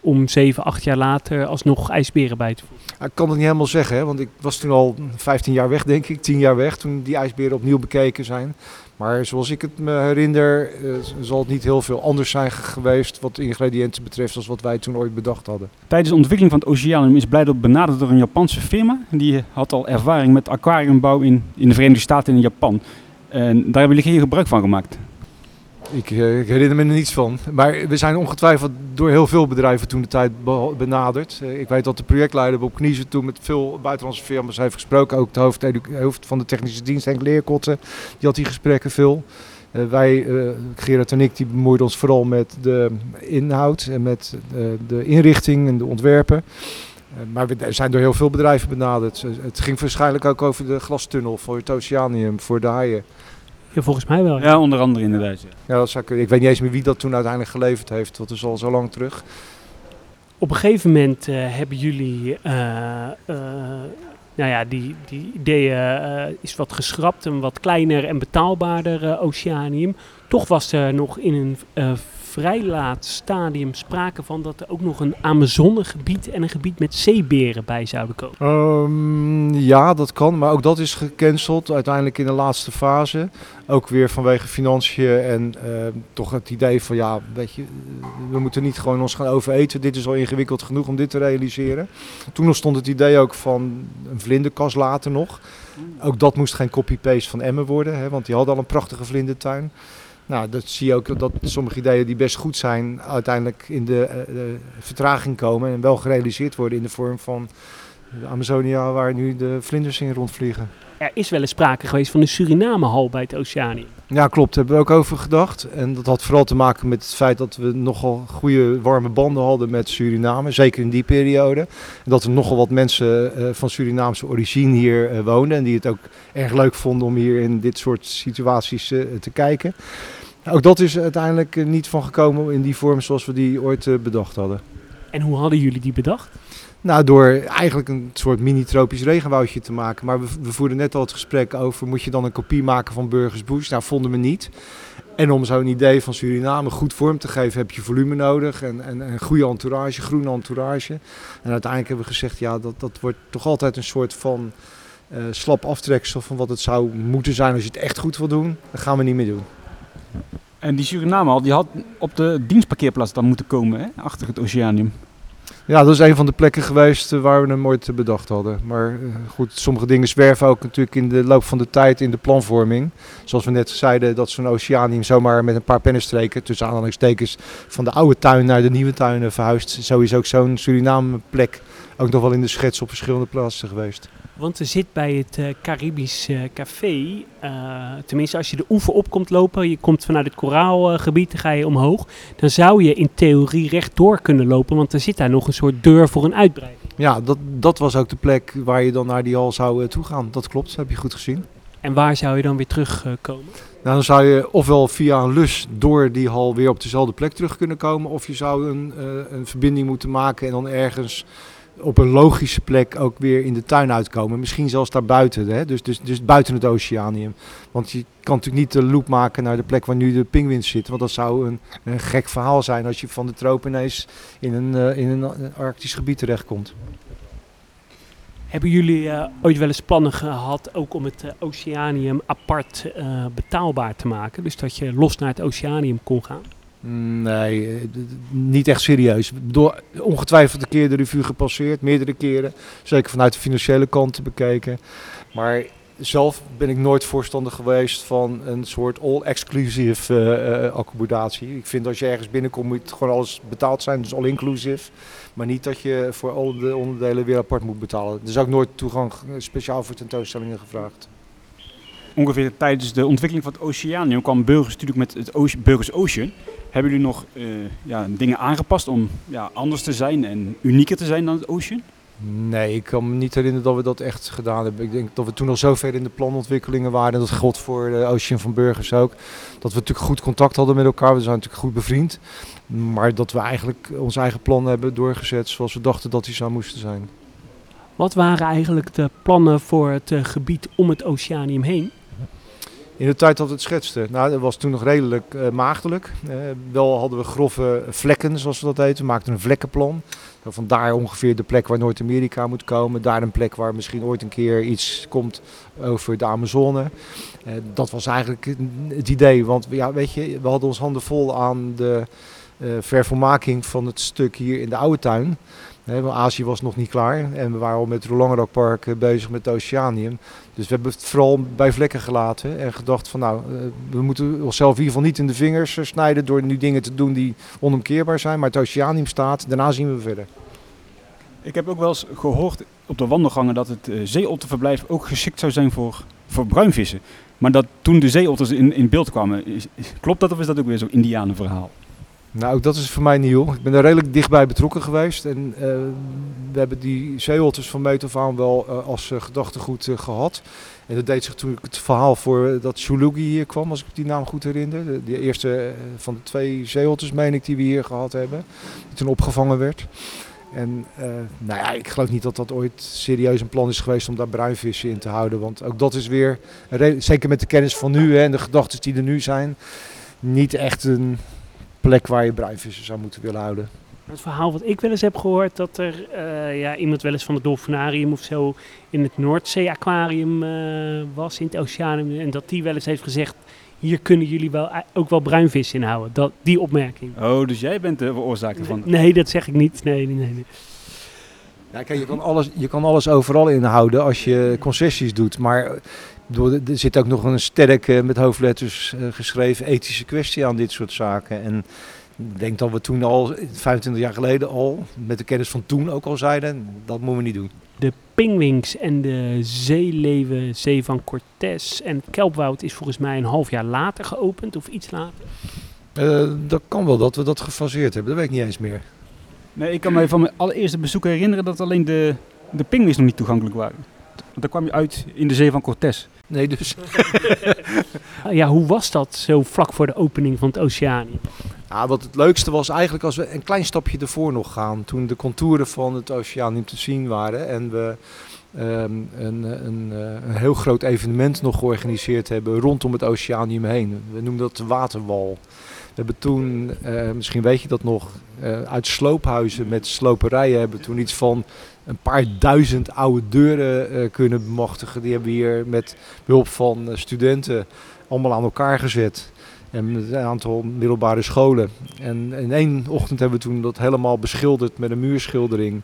om 7, 8 jaar later alsnog ijsberen bij te voegen? Ik kan het niet helemaal zeggen, hè, want ik was toen al 15 jaar weg, denk ik, 10 jaar weg toen die ijsberen opnieuw bekeken zijn. Maar zoals ik het me herinner, uh, zal het niet heel veel anders zijn geweest wat ingrediënten betreft als wat wij toen ooit bedacht hadden. Tijdens de ontwikkeling van het Oceanium is Blijdorp benaderd door een Japanse firma. Die had al ervaring met aquariumbouw in, in de Verenigde Staten en in Japan. En daar hebben jullie geen gebruik van gemaakt. Ik, uh, ik, herinner me er niets van. Maar we zijn ongetwijfeld door heel veel bedrijven toen de tijd benaderd. Uh, ik weet dat de projectleider Bob Kniezen toen met veel buitenlandse firma's heeft gesproken. Ook de hoofd, hoofd van de technische dienst, Henk Leerkotten, die had die gesprekken veel. Uh, wij, Gerard en ik, die bemoeiden ons vooral met de inhoud en met de inrichting en de ontwerpen. maar we zijn door heel veel bedrijven benaderd. het ging waarschijnlijk ook over de glastunnel voor het Oceanium, voor de haaien. Ja, volgens mij wel. Ja, onder andere inderdaad. Ja. Ja, dat zou kunnen. Ik weet niet eens meer wie dat toen uiteindelijk geleverd heeft. Dat is al zo lang terug. Op een gegeven moment uh, hebben jullie, uh, uh, nou ja, die, die ideeën is wat geschrapt. Een wat kleiner en betaalbaarder Oceanium. Toch was er nog in een vrij laat stadium sprake van dat er ook nog een Amazonegebied en een gebied met zeeberen bij zouden komen. Um, ja, dat kan, maar ook dat is gecanceld uiteindelijk in de laatste fase. Ook weer vanwege financiën en uh, toch het idee van ja, weet je, we moeten niet gewoon ons gaan overeten. Dit is al ingewikkeld genoeg om dit te realiseren. Toen ontstond het idee ook van een vlinderkas later nog. Ook dat moest geen copy-paste van Emmen worden, hè, want die hadden al een prachtige vlindertuin. Nou, dat zie je ook dat sommige ideeën die best goed zijn, uiteindelijk in de, uh, de vertraging komen en wel gerealiseerd worden in de vorm van de Amazonia, waar nu de vlinders in rondvliegen. Er is wel eens sprake geweest van een Suriname-hal bij het Oceanium. Ja, klopt. Daar hebben we ook over gedacht. En dat had vooral te maken met het feit dat we nogal goede warme banden hadden met Suriname. Zeker in die periode. En dat er nogal wat mensen uh, van Surinaamse origine hier uh, woonden. En die het ook erg leuk vonden om hier in dit soort situaties uh, te kijken. Ook dat is uiteindelijk niet van gekomen in die vorm zoals we die ooit bedacht hadden. En hoe hadden jullie die bedacht? Nou, door eigenlijk een soort mini-tropisch regenwoudje te maken. Maar we, we voerden net al het gesprek over, moet je dan een kopie maken van Burgers Bush? Nou, vonden we niet. En om zo'n idee van Suriname goed vorm te geven, heb je volume nodig en, en, en goede entourage, groene entourage. En uiteindelijk hebben we gezegd, ja, dat, dat wordt toch altijd een soort van uh, slap aftreksel van wat het zou moeten zijn als je het echt goed wil doen. Dat gaan we niet meer doen. En die Suriname die had op de dienstparkeerplaats dan moeten komen, hè? achter het Oceanium. Ja, dat is een van de plekken geweest eh, waar we hem ooit bedacht hadden. Maar eh, goed, sommige dingen zwerven ook natuurlijk in de loop van de tijd in de planvorming. Zoals we net zeiden, dat zo'n oceanium zomaar met een paar pennenstreken, tussen aanhalingstekens, van de oude tuin naar de nieuwe tuin eh, verhuist. Zo is ook zo'n Suriname plek ook nog wel in de schets op verschillende plaatsen geweest. Want er zit bij het uh, Caribisch uh, Café, uh, tenminste als je de oever op komt lopen, je komt vanuit het koraalgebied, dan ga je omhoog. Dan zou je in theorie rechtdoor kunnen lopen, want er zit daar nog een soort deur voor een uitbreiding. Ja, dat, dat was ook de plek waar je dan naar die hal zou toe gaan. Dat klopt, heb je goed gezien. En waar zou je dan weer terugkomen? Nou, dan zou je ofwel via een lus door die hal weer op dezelfde plek terug kunnen komen, of je zou een, een verbinding moeten maken en dan ergens op een logische plek ook weer in de tuin uitkomen. Misschien zelfs daar buiten, hè? Dus, dus, dus buiten het oceanium. Want je kan natuurlijk niet de loop maken naar de plek waar nu de pinguïns zitten. Want dat zou een, een gek verhaal zijn als je van de tropen ineens in een, uh, in een arctisch gebied terechtkomt. Hebben jullie uh, ooit wel eens plannen gehad ook om het uh, oceanium apart betaalbaar te maken? Dus dat je los naar het oceanium kon gaan? Nee, niet echt serieus. Door, ongetwijfeld een keer de revue gepasseerd, meerdere keren. Zeker vanuit de financiële kant te bekeken. Maar zelf ben ik nooit voorstander geweest van een soort all-exclusive uh, uh, accommodatie. Ik vind als je ergens binnenkomt moet gewoon alles betaald zijn, dus all-inclusive. Maar niet dat je voor alle de onderdelen weer apart moet betalen. Er is ook nooit toegang speciaal voor tentoonstellingen gevraagd ongeveer tijdens de ontwikkeling van het Oceanium kwam Burgers natuurlijk met het Ocean, Burgers Ocean. Hebben jullie nog uh, ja, dingen aangepast om ja, anders te zijn en unieker te zijn dan het Ocean? Nee, ik kan me niet herinneren dat we dat echt gedaan hebben. Ik denk dat we toen al zo ver in de planontwikkelingen waren. En dat god voor de Ocean van Burgers ook. Dat we natuurlijk goed contact hadden met elkaar. We zijn natuurlijk goed bevriend. Maar dat we eigenlijk ons eigen plan hebben doorgezet zoals we dachten dat die zou moesten zijn. Wat waren eigenlijk de plannen voor het uh, gebied om het Oceanium heen? In de tijd dat het schetsten, nou, dat was toen nog redelijk uh, maagdelijk. Uh, wel hadden we grove vlekken, zoals we dat heten. We maakten een vlekkenplan. Vandaar ongeveer de plek waar Noord-Amerika moet komen. Daar een plek waar misschien ooit een keer iets komt over de Amazone. Uh, dat was eigenlijk het idee. Want ja, weet je, we hadden ons handen vol aan de vervolmaking van het stuk hier in de oude tuin. Want Azië was nog niet klaar en we waren al met het Park bezig met het Oceanium. Dus we hebben het vooral bij vlekken gelaten en gedacht van nou, we moeten onszelf in ieder geval niet in de vingers snijden door nu dingen te doen die onomkeerbaar zijn. Maar het Oceanium staat, daarna zien we verder. Ik heb ook wel eens gehoord op de wandelgangen dat het zeeotterverblijf ook geschikt zou zijn voor, voor bruinvissen. Maar dat toen de zeeotters in, beeld kwamen, klopt dat of is dat ook weer zo'n indianenverhaal? Nou, ook dat is voor mij nieuw. Ik ben er redelijk dichtbij betrokken geweest. En uh, we hebben die zeeotters van meet aan wel uh, als uh, gedachtegoed gehad. En dat deed zich toen het verhaal voor dat Shulugi hier kwam, als ik die naam goed herinner. De, eerste van de twee zeeotters, meen ik, die we hier gehad hebben. Die toen opgevangen werd. En nou ja, ik geloof niet dat dat ooit serieus een plan is geweest om daar bruinvissen in te houden. Want ook dat is weer, zeker met de kennis van nu hè, en de gedachten die er nu zijn, niet echt een plek waar je bruinvissen zou moeten willen houden. Het verhaal wat ik wel eens heb gehoord, dat er uh, ja, iemand wel eens van het dolfinarium of zo in het Noordzee-aquarium uh, was, in het oceanium. En dat die wel eens heeft gezegd, hier kunnen jullie wel, ook wel bruinvis in houden. Dat, die opmerking. Oh, dus jij bent de veroorzaker van? Nee, dat zeg ik niet. Nee, nee, nee. Ja, kijk, je, kan alles, je kan alles overal inhouden als je concessies doet. Maar er zit ook nog een sterk met hoofdletters geschreven ethische kwestie aan dit soort zaken. En ik denk dat we toen al, 25 jaar geleden al, met de kennis van toen ook al zeiden, dat moeten we niet doen. De pingwings en de zeeleven, zee van Cortés en kelpwoud is volgens mij een half jaar later geopend of iets later. Uh, dat kan wel dat we dat gefaseerd hebben, dat weet ik niet eens meer. Nee, ik kan me van mijn allereerste bezoek herinneren dat alleen de, de pingwings nog niet toegankelijk waren. Want dan kwam je uit in de zee van Cortés. Nee, dus. ja, hoe was dat zo vlak voor de opening van het oceanium? Ja, wat het leukste was eigenlijk als we een klein stapje ervoor nog gaan. Toen de contouren van het oceanium te zien waren en we um, een, een, een, heel groot evenement nog georganiseerd hebben rondom het oceanium heen. We noemen dat de waterwal. We hebben toen, uh, misschien weet je dat nog, uh, uit sloophuizen met sloperijen hebben we toen iets van een paar duizend oude deuren uh, kunnen bemachtigen. Die hebben we hier met behulp van studenten allemaal aan elkaar gezet. En met een aantal middelbare scholen. En in één ochtend hebben we toen dat helemaal beschilderd met een muurschildering.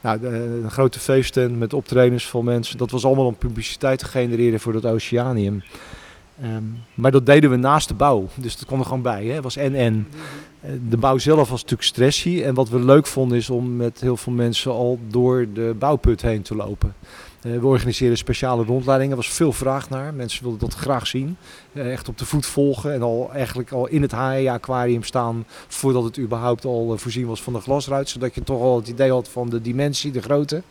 Nou, de- een grote feesttent met optredens van mensen. Dat was allemaal om publiciteit te genereren voor dat Oceanium. Ehm, maar dat deden we naast de bouw. Dus dat kwam er gewoon bij. Het was en-en. Eh, De bouw zelf was natuurlijk stressy. En wat we leuk vonden is om met heel veel mensen al door de bouwput heen te lopen. Eh, we organiseerden speciale rondleidingen. Er was veel vraag naar. Mensen wilden dat graag zien. Eh, echt op de voet volgen. En al eigenlijk al in het HEA-aquarium staan. Voordat het überhaupt al eh, voorzien was van de glasruit. Zodat je toch al het idee had van de dimensie, de grootte.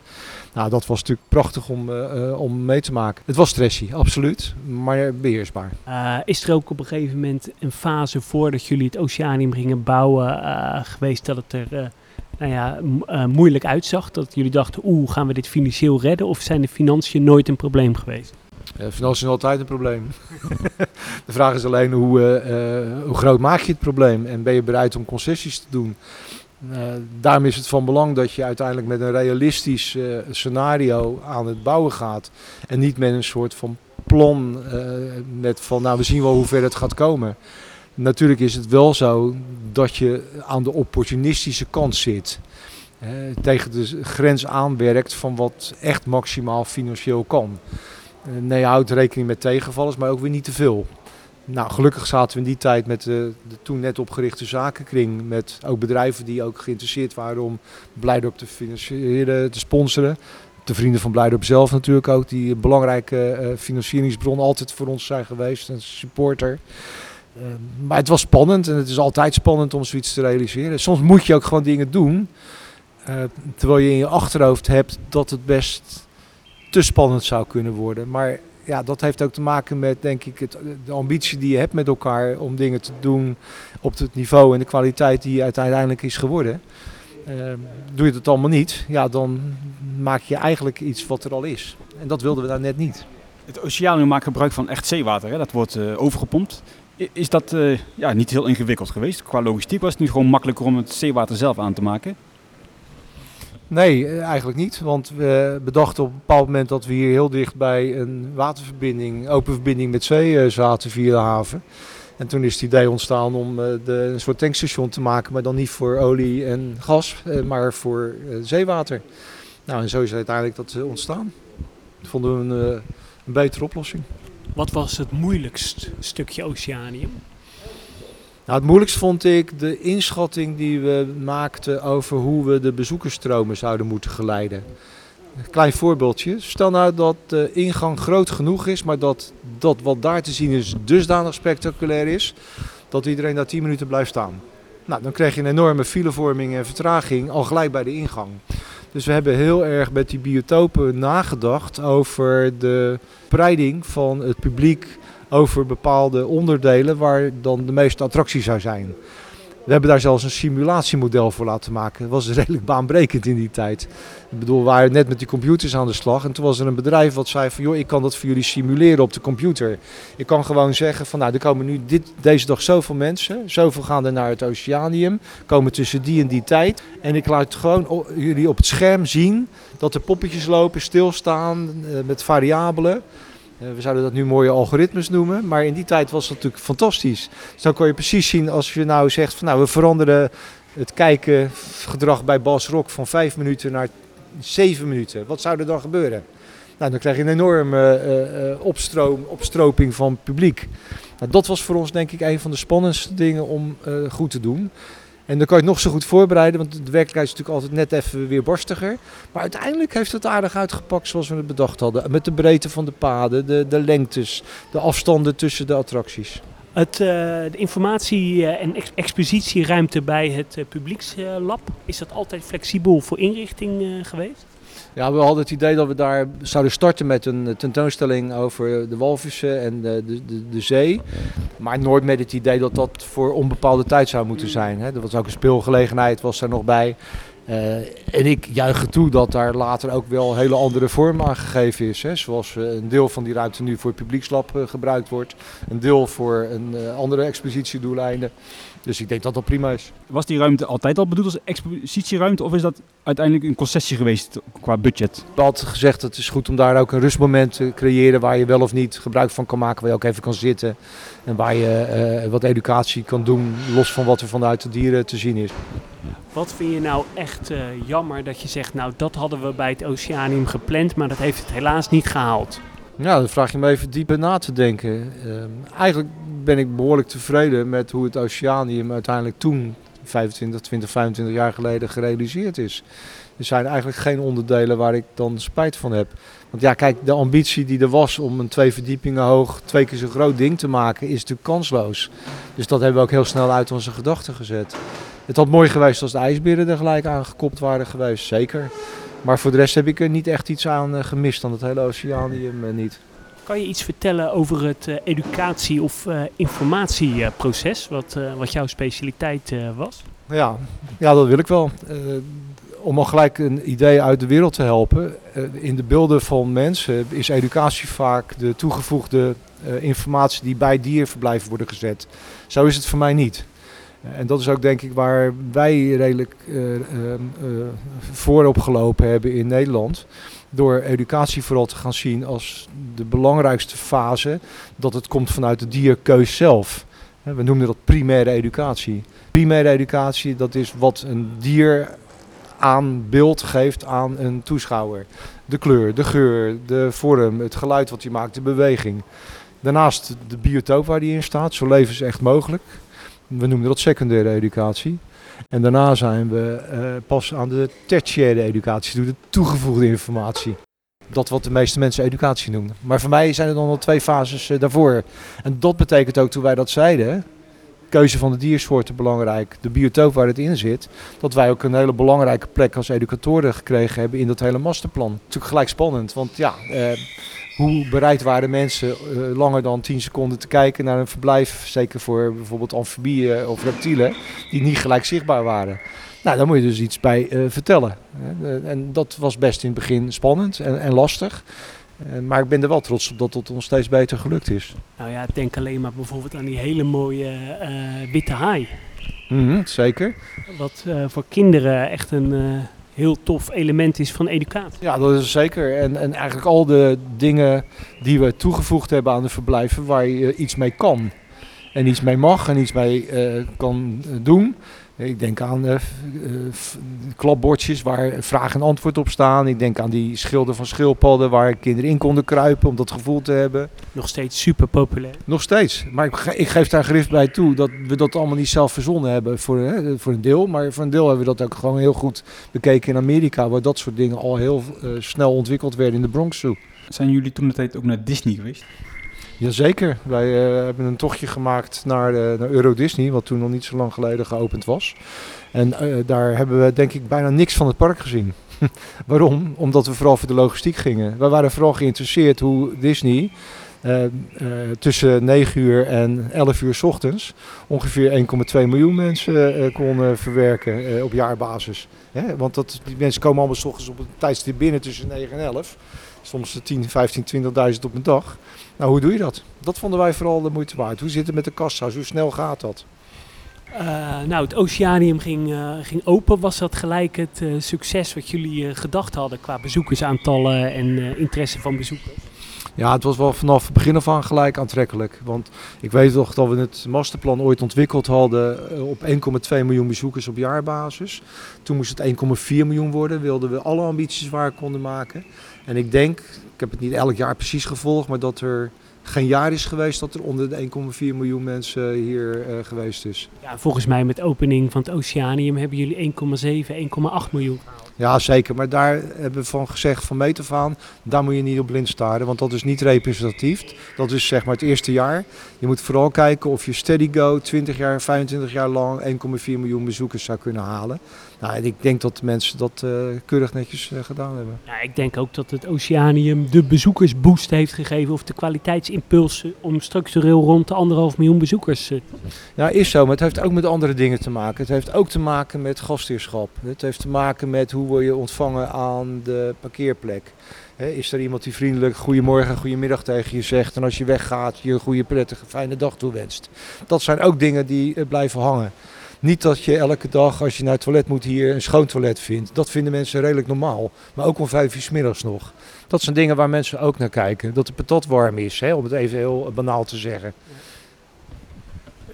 Nou, dat was natuurlijk prachtig om, om mee te maken. Het was stressy, absoluut. Maar beheersbaar. Eh, is er ook op een gegeven moment een fase voordat jullie het Oceanium gingen bouwen geweest dat het er nou ja, eh, moeilijk uitzag? Dat jullie dachten, oeh, gaan we dit financieel redden? Of zijn de financiën nooit een probleem geweest? Uh, financiën is altijd een probleem. de vraag is alleen hoe, eh, eh, hoe groot maak je het probleem en ben je bereid om concessies te doen. Eh, daarom is het van belang dat je uiteindelijk met een realistisch eh, scenario aan het bouwen gaat. En niet met een soort van plan eh, met van nou we zien wel hoe ver het gaat komen. Natuurlijk is het wel zo dat je aan de opportunistische kant zit. Tegen de grens aanwerkt van wat echt maximaal financieel kan. Eh, Nee, je houdt rekening met tegenvallers, maar ook weer niet te veel. Nou, gelukkig zaten we in die tijd met de, de toen net opgerichte zakenkring. Met ook bedrijven die ook geïnteresseerd waren om Blijdorp te financieren, te sponsoren. De vrienden van Blijdorp zelf natuurlijk ook, die een belangrijke eh, financieringsbron altijd voor ons zijn geweest. Een supporter. Eh, maar het was spannend en het is altijd spannend om zoiets te realiseren. Soms moet je ook gewoon dingen doen. eh, terwijl je in je achterhoofd hebt dat het best te spannend zou kunnen worden. Maar ja, dat heeft ook te maken met, denk ik, het, de ambitie die je hebt met elkaar om dingen te doen op het niveau en de kwaliteit die uiteindelijk is geworden. Eh, doe je dat allemaal niet, ja, dan maak je eigenlijk iets wat er al is. En dat wilden we daar net niet. Het Oceanium maakt gebruik van echt zeewater. Hè? Dat wordt eh, overgepompt. Is dat eh, ja, niet heel ingewikkeld geweest? Qua logistiek was het nu gewoon makkelijker om het zeewater zelf aan te maken. Nee, eh, eigenlijk niet. Want we bedachten op een bepaald moment dat we hier heel dicht bij een waterverbinding, open verbinding met zee eh, zaten via de haven. En toen is het idee ontstaan om de, een soort tankstation te maken, maar dan niet voor olie en gas, maar voor zeewater. Nou, en zo is uiteindelijk dat ontstaan. Dat vonden we een, een betere oplossing. Wat was het moeilijkst stukje Oceanium? Nou, het moeilijkst vond ik de inschatting die we maakten over hoe we de bezoekersstromen zouden moeten geleiden. Een klein voorbeeldje. Stel nou dat de ingang groot genoeg is, maar dat, dat wat daar te zien is dusdanig spectaculair is, dat iedereen daar 10 minuten blijft staan. Nou, dan krijg je een enorme filevorming en vertraging al gelijk bij de ingang. Dus we hebben heel erg met die biotopen nagedacht over de spreiding van het publiek over bepaalde onderdelen waar dan de meeste attractie zou zijn. We hebben daar zelfs een simulatiemodel voor laten maken. Dat was redelijk baanbrekend in die tijd. Ik bedoel, we waren net met die computers aan de slag. En toen was er een bedrijf wat zei van... joh, ik kan dat voor jullie simuleren op de computer. Ik kan gewoon zeggen van... nou, er komen nu dit, deze dag zoveel mensen. Zoveel gaan er naar het Oceanium. Komen tussen die en die tijd. En ik laat gewoon jullie op het scherm zien... dat er poppetjes lopen, stilstaan, eh, met variabelen. Eh, we zouden dat nu mooie algoritmes noemen, maar in die tijd was dat natuurlijk fantastisch. Dus dan kon je precies zien als je nou zegt van nou we veranderen het kijken gedrag bij Bas Rock van vijf minuten naar zeven minuten. Wat zou er dan gebeuren? Nou, dan krijg je een enorme eh, opstroom, opstroping van publiek. Nou, dat was voor ons denk ik een van de spannendste dingen om goed te doen. En dan kan je het nog zo goed voorbereiden, want de werkelijkheid is natuurlijk altijd net even weer borstiger. Maar uiteindelijk heeft het aardig uitgepakt zoals we het bedacht hadden. Met de breedte van de paden, de, de lengtes, de afstanden tussen de attracties. Het, eh, de informatie- eh, en ex- expositieruimte bij het eh, publiekslab, is dat altijd flexibel voor inrichting geweest? Ja, we hadden het idee dat we daar zouden starten met een tentoonstelling over de walvissen en de, de, de, zee. Maar nooit met het idee dat dat voor onbepaalde tijd zou moeten zijn. Hè. Er was ook een speelgelegenheid, was er nog bij. Eh, en ik juich toe dat daar later ook wel hele andere vorm aan gegeven is. Hè. Zoals eh, een deel van die ruimte nu voor het publiekslab eh, gebruikt wordt. Een deel voor een eh, andere expositiedoeleinden. Dus ik denk dat dat prima is. Was die ruimte altijd al bedoeld als expositieruimte of is dat uiteindelijk een concessie geweest qua budget? We hadden gezegd dat het is goed om daar ook een rustmoment te creëren waar je wel of niet gebruik van kan maken. Waar je ook even kan zitten en waar je eh, wat educatie kan doen los van wat er vanuit de dieren te zien is. Wat vind je nou echt eh, jammer dat je zegt, nou dat hadden we bij het Oceanium gepland, maar dat heeft het helaas niet gehaald? Ja, dan vraag je me even dieper na te denken. Ehm, eigenlijk ben ik behoorlijk tevreden met hoe het Oceanium uiteindelijk toen, 25, 20, 25 jaar geleden, gerealiseerd is. Er zijn eigenlijk geen onderdelen waar ik dan spijt van heb. Want ja, kijk, de ambitie die er was om een twee verdiepingen hoog, twee keer zo groot ding te maken, is natuurlijk kansloos. Dus dat hebben we ook heel snel uit onze gedachten gezet. Het had mooi geweest als de ijsberen er gelijk aan waren geweest, zeker. Maar voor de rest heb ik er niet echt iets aan eh, gemist aan het hele Oceanium eh, niet. Kan je iets vertellen over het eh, educatie- of informatieproces, wat, wat jouw specialiteit was? Ja, ja, dat wil ik wel. Om al gelijk een idee uit de wereld te helpen. in de beelden van mensen is educatie vaak de toegevoegde informatie die bij dierverblijven worden gezet. Zo is het voor mij niet. En dat is ook denk ik waar wij redelijk eh, eh, eh, voorop gelopen hebben in Nederland. Door educatie vooral te gaan zien als de belangrijkste fase. Dat het komt vanuit de dierkeus zelf. We noemen dat primaire educatie. Primaire educatie, dat is wat een dier aan beeld geeft aan een toeschouwer. De kleur, de geur, de vorm, het geluid wat hij maakt, de beweging. Daarnaast de biotoop waar die in staat, zo levensecht mogelijk. We noemen dat secundaire educatie. En daarna zijn we eh, pas aan de tertiaire educatie, de toegevoegde informatie. Dat wat de meeste mensen educatie noemen. Maar voor mij zijn er dan al twee fases eh, daarvoor. En dat betekent ook toen wij dat zeiden, keuze van de diersoorten belangrijk, de biotoop waar het in zit, dat wij ook een hele belangrijke plek als educatoren gekregen hebben in dat hele masterplan. Natuurlijk gelijk spannend, want ja, eh, hoe bereid waren mensen eh, langer dan 10 seconden te kijken naar een verblijf, zeker voor bijvoorbeeld amfibieën of reptielen, die niet gelijk zichtbaar waren. Nou, daar moet je dus iets bij eh, vertellen. en dat was best in het begin spannend en, en lastig. Eh, maar ik ben er wel trots op dat het ons steeds beter gelukt is. Nou ja, denk alleen maar bijvoorbeeld aan die hele mooie witte haai. Mhm, zeker. Wat voor kinderen echt een heel tof element is van educatie. Ja, dat is zeker. En, en eigenlijk al de dingen die we toegevoegd hebben aan de verblijven waar je iets mee kan. En iets mee mag en iets mee eh, kan eh, doen. Ik denk aan eh, eh, klapbordjes waar vraag en antwoord op staan. Ik denk aan die schilden van schildpadden waar kinderen in konden kruipen om dat gevoel te hebben. Nog steeds super populair. Nog steeds. Maar ik, ik geef daar gericht bij toe dat we dat allemaal niet zelf verzonnen hebben voor, hè, voor een deel. Maar voor een deel hebben we dat ook gewoon heel goed bekeken in Amerika. Waar dat soort dingen al heel eh, snel ontwikkeld werden in de Bronx Zoo. Zijn jullie toen de tijd ook naar Disney geweest? Jazeker. Wij eh, hebben een tochtje gemaakt naar, eh, naar Euro Disney. Wat toen nog niet zo lang geleden geopend was. En eh, daar hebben we denk ik bijna niks van het park gezien. Waarom? Omdat we vooral voor de logistiek gingen. We waren vooral geïnteresseerd hoe Disney tussen 9 uur en 11 uur ochtends ongeveer 1,2 miljoen mensen eh, kon verwerken op jaarbasis. Hè? Want dat, die mensen komen allemaal 's ochtends op een tijdstip binnen tussen 9 en 11. Soms 10, 15, 20.000 op een dag. Nou, hoe doe je dat? Dat vonden wij vooral de moeite waard. Hoe zit het met de kassa's? Hoe snel gaat dat? Eh, nou, het Oceanium ging, eh, ging open. Was dat gelijk het eh, succes wat jullie gedacht hadden qua bezoekersaantallen en interesse van bezoekers? Ja, het was wel vanaf het begin af aan gelijk aantrekkelijk. Want ik weet toch dat we het masterplan ooit ontwikkeld hadden op 1,2 miljoen bezoekers op jaarbasis. Toen moest het 1,4 miljoen worden. Wilden we alle ambities waar konden maken. En ik denk, ik heb het niet elk jaar precies gevolgd, maar dat er geen jaar is geweest dat er onder de 1,4 miljoen mensen hier eh, geweest is. Ja, volgens mij met de opening van het Oceanium hebben jullie 1,7, 1,8 miljoen. Ja, zeker. Maar daar hebben we van gezegd, van meet af aan, daar moet je niet op blind staren. Want dat is niet representatief. Dat is zeg maar het eerste jaar. Je moet vooral kijken of je steady go 20 jaar, 25 jaar lang 1,4 miljoen bezoekers zou kunnen halen. Nou, ik denk dat de mensen dat uh, keurig netjes uh, gedaan hebben. Ja, ik denk ook dat het Oceanium de bezoekersboost heeft gegeven. Of de kwaliteitsimpuls om structureel rond de anderhalf miljoen bezoekers. Uh. Ja, is zo. Maar het heeft ook met andere dingen te maken. Het heeft ook te maken met gastheerschap. Het heeft te maken met hoe word je ontvangen aan de parkeerplek. He, is er iemand die vriendelijk goedemorgen, goedemiddag tegen je zegt en als je weggaat je een goede, prettige, fijne dag toewenst. Dat zijn ook dingen die blijven hangen. Niet dat je elke dag als je naar het toilet moet hier een schoon toilet vindt. Dat vinden mensen redelijk normaal. Maar ook om vijf uur s middags nog. Dat zijn dingen waar mensen ook naar kijken. Dat de patat warm is, hè, om het even heel banaal te zeggen.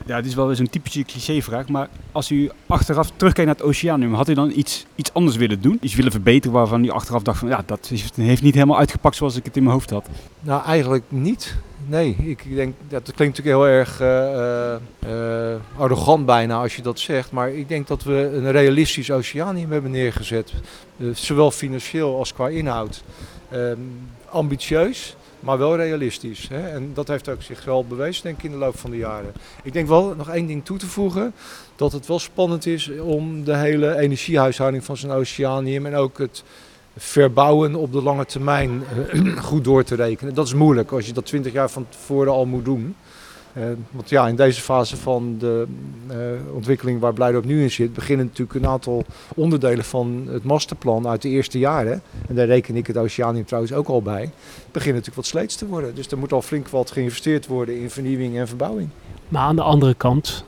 Ja, dit is wel eens een typische clichévraag. Maar als u achteraf terugkijkt naar het Oceanium, had u dan iets, iets anders willen doen? Iets willen verbeteren waarvan u achteraf dacht van ja, dat heeft niet helemaal uitgepakt zoals ik het in mijn hoofd had? Nou, eigenlijk niet. Nee, ik denk dat klinkt natuurlijk heel erg uh, uh, arrogant bijna als je dat zegt. Maar ik denk dat we een realistisch oceanium hebben neergezet. zowel financieel als qua inhoud. Ehm, ambitieus, maar wel realistisch. Hè? En dat heeft ook zich wel bewezen, in de loop van de jaren. Ik denk wel nog één ding toe te voegen: dat het wel spannend is om de hele energiehuishouding van zo'n oceanium en ook het verbouwen op de lange termijn eh, goed door te rekenen. Dat is moeilijk als je dat 20 jaar van tevoren al moet doen. Want ja, in deze fase van de uh, ontwikkeling waar Blijdorp nu in zit, beginnen natuurlijk een aantal onderdelen van het masterplan uit de eerste jaren. En daar reken ik het Oceanium trouwens ook al bij. Beginnen natuurlijk wat sleets te worden. Dus er moet al flink wat geïnvesteerd worden in vernieuwing en verbouwing. Maar aan de andere kant,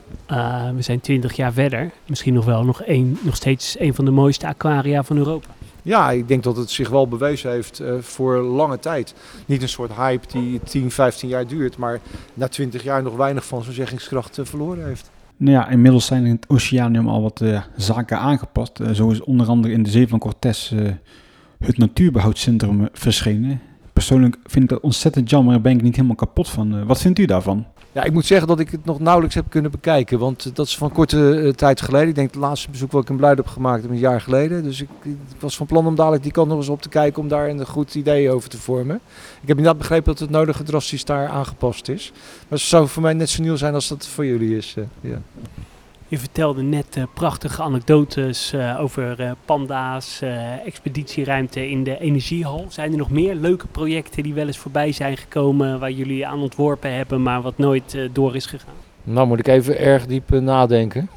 we zijn 20 jaar verder. Misschien nog wel nog, een, nog steeds een van de mooiste aquaria van Europa. Ja, ik denk dat het zich wel bewezen heeft uh, voor lange tijd. Niet een soort hype die 10, 15 jaar duurt, maar na 20 jaar nog weinig van zijn zeggingskracht uh, verloren heeft. Nou ja, inmiddels zijn in het Oceanium al wat uh, zaken aangepast. zo is onder andere in de Zee van Cortés het Natuurbehoudcentrum verschenen. Persoonlijk vind ik dat ontzettend jammer en ben ik niet helemaal kapot van. wat vindt u daarvan? Ja, ik moet zeggen dat ik het nog nauwelijks heb kunnen bekijken. Want dat is van korte uh, tijd geleden. Ik denk het laatste bezoek wat ik in Blijdorp heb gemaakt heb een jaar geleden. Dus ik, was van plan om dadelijk die kant nog eens op te kijken om daar een goed idee over te vormen. Ik heb inderdaad begrepen dat het nodige drastisch daar aangepast is. Maar het zou voor mij net zo nieuw zijn als dat voor jullie is. Uh, ja. Je vertelde net uh, prachtige anekdotes uh, over uh, panda's, expeditieruimte in de energiehal. Zijn er nog meer leuke projecten die wel eens voorbij zijn gekomen waar jullie aan ontworpen hebben, maar wat nooit door is gegaan? Nou, moet ik even erg diep nadenken.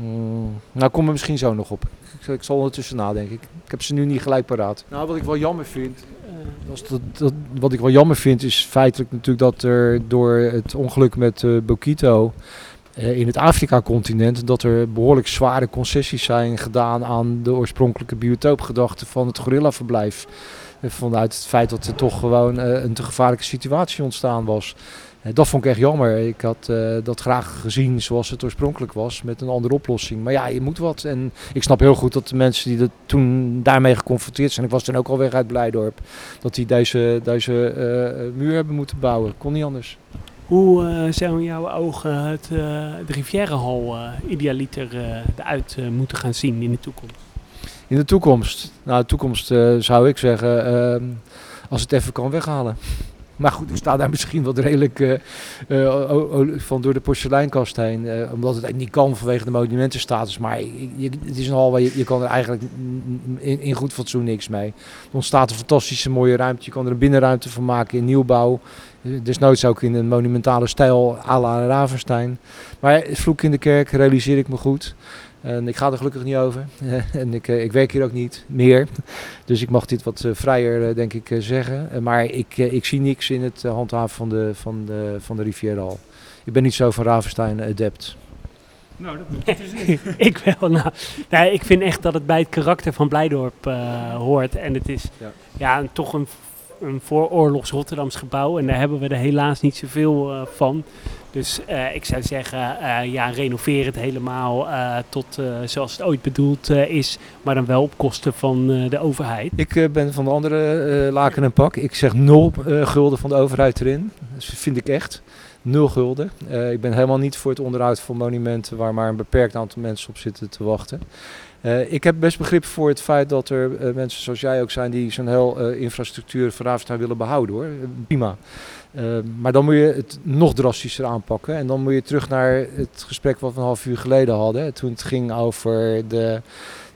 Mm, nou, kom er misschien zo nog op. Ik, ik, zal ondertussen nadenken. Ik, ik, heb ze nu niet gelijk paraat. Nou, wat ik wel jammer vind, dat, dat, wat ik wel jammer vind, is feitelijk natuurlijk dat er door het ongeluk met Bokito in het Afrika-continent dat er behoorlijk zware concessies zijn gedaan aan de oorspronkelijke biotoopgedachte van het gorillaverblijf. Uh, vanuit het feit dat er toch gewoon uh, een te gevaarlijke situatie ontstaan was. dat vond ik echt jammer. Ik had dat graag gezien zoals het oorspronkelijk was, met een andere oplossing. Maar ja, je moet wat. En ik snap heel goed dat de mensen die dat toen daarmee geconfronteerd zijn, ik was toen ook al weg uit Blijdorp, dat die deze, deze muur hebben moeten bouwen. Kon niet anders. Hoe uh, zou in jouw ogen het, uh, de Rivierenhal uh, idealiter eruit moeten gaan zien in de toekomst? In de toekomst? Nou, de toekomst zou ik zeggen, ehm, als het even kan weghalen. Maar goed, ik sta daar misschien wat redelijk van door de porseleinkast heen. omdat het niet kan vanwege de monumentenstatus. Maar je, het is een hal waar je, je kan er eigenlijk in, in, goed fatsoen niks mee. Er ontstaat een fantastische mooie ruimte. Je kan er een binnenruimte van maken in nieuwbouw. Desnoods ook in een monumentale stijl à la Ravenstein. Maar vloek in de kerk realiseer ik me goed. En ik ga er gelukkig niet over. en ik, ik werk hier ook niet meer. Dus ik mag dit wat vrijer, denk ik, zeggen. Maar ik, ik zie niks in het handhaven van de, van de, van de Rivierenhal. Ik ben niet zo van Ravenstein adept. Nou, dat moet dus ik wel. Nou, ik vind echt dat het bij het karakter van Blijdorp uh, hoort. En het is ja. ja toch een een vooroorlogs Rotterdams gebouw. En daar hebben we er helaas niet zoveel uh, van. Dus uh, ik zou zeggen, uh, ja, renoveer het helemaal tot zoals het ooit bedoeld is. Maar dan wel op kosten van de overheid. Ik ben van de andere laken en pak. Ik zeg nul gulden van de overheid erin. Dat vind ik echt. Nul gulden. ik ben helemaal niet voor het onderhoud van monumenten waar maar een beperkt aantal mensen op zitten te wachten. Eh, ik heb best begrip voor het feit dat er eh, mensen zoals jij ook zijn die zo'n heel eh, infrastructuur Ravenstein willen behouden hoor. Eh, prima. Eh, maar dan moet je het nog drastischer aanpakken. En dan moet je terug naar het gesprek wat we een half uur geleden hadden. Toen het ging over de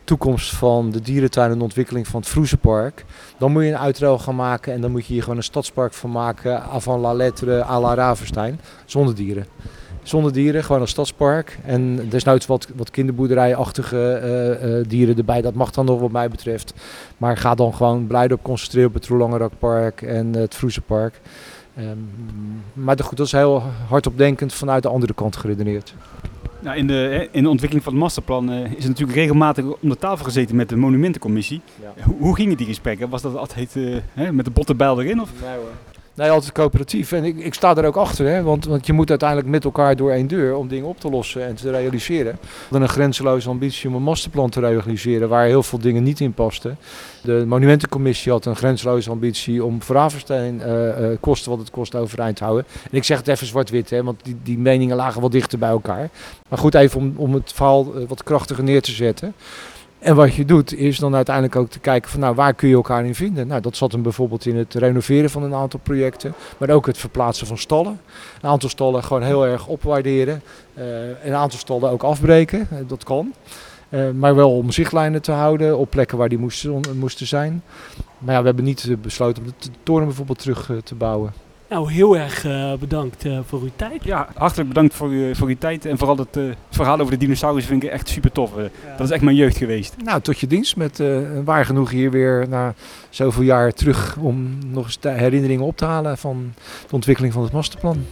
toekomst van de dierentuin en de ontwikkeling van het Vroezenpark. Dan moet je een uitruil gaan maken en dan moet je hier gewoon een stadspark van maken. Avant la lettre à la Ravenstein. Zonder dieren. Zonder dieren, gewoon een stadspark. En desnoods wat, wat kinderboerderijachtige eh, dieren erbij. Dat mag dan nog wat mij betreft. Maar ga dan gewoon Blijdorp concentreren op het Roelangerakpark en het Vroezenpark. Ehm, maar goed, dat is heel hardopdenkend vanuit de andere kant geredeneerd. Nou, in, de, in de ontwikkeling van het masterplan eh, is er natuurlijk regelmatig om de tafel gezeten met de monumentencommissie. Ja. Hoe, hoe gingen die gesprekken? Was dat altijd eh, hè, met de botte bijl erin? Of? Nee hoor. Nee, altijd coöperatief. En ik, ik sta er ook achter, hè? Want, want je moet uiteindelijk met elkaar door één deur om dingen op te lossen en te realiseren. Hadden een grenzeloze ambitie om een masterplan te realiseren waar heel veel dingen niet in pasten. De monumentencommissie had een grenzeloze ambitie om voor Averstein eh, eh, kosten wat het kost overeind te houden. En ik zeg het even zwart-wit, hè, want die, die meningen lagen wel dichter bij elkaar. Maar goed, even om, om het verhaal eh, wat krachtiger neer te zetten. En wat je doet is dan uiteindelijk ook te kijken van nou waar kun je elkaar in vinden. Nou dat zat hem bijvoorbeeld in het renoveren van een aantal projecten. Maar ook het verplaatsen van stallen. Een aantal stallen gewoon heel erg opwaarderen. Eh, een aantal stallen ook afbreken. Eh, dat kan. Eh, maar wel om zichtlijnen te houden op plekken waar die moesten, moesten zijn. Maar ja, we hebben niet besloten om de toren bijvoorbeeld terug te bouwen. Nou, heel erg eh, bedankt eh, voor uw tijd. Ja, hartelijk bedankt voor, uw- voor uw tijd. En vooral het eh, verhaal over de dinosaurus vind ik echt super tof. Dat is echt mijn jeugd geweest. Nou, tot je dienst met eh, waar genoeg hier weer na zoveel jaar terug om nog eens de herinneringen op te halen van de ontwikkeling van het masterplan.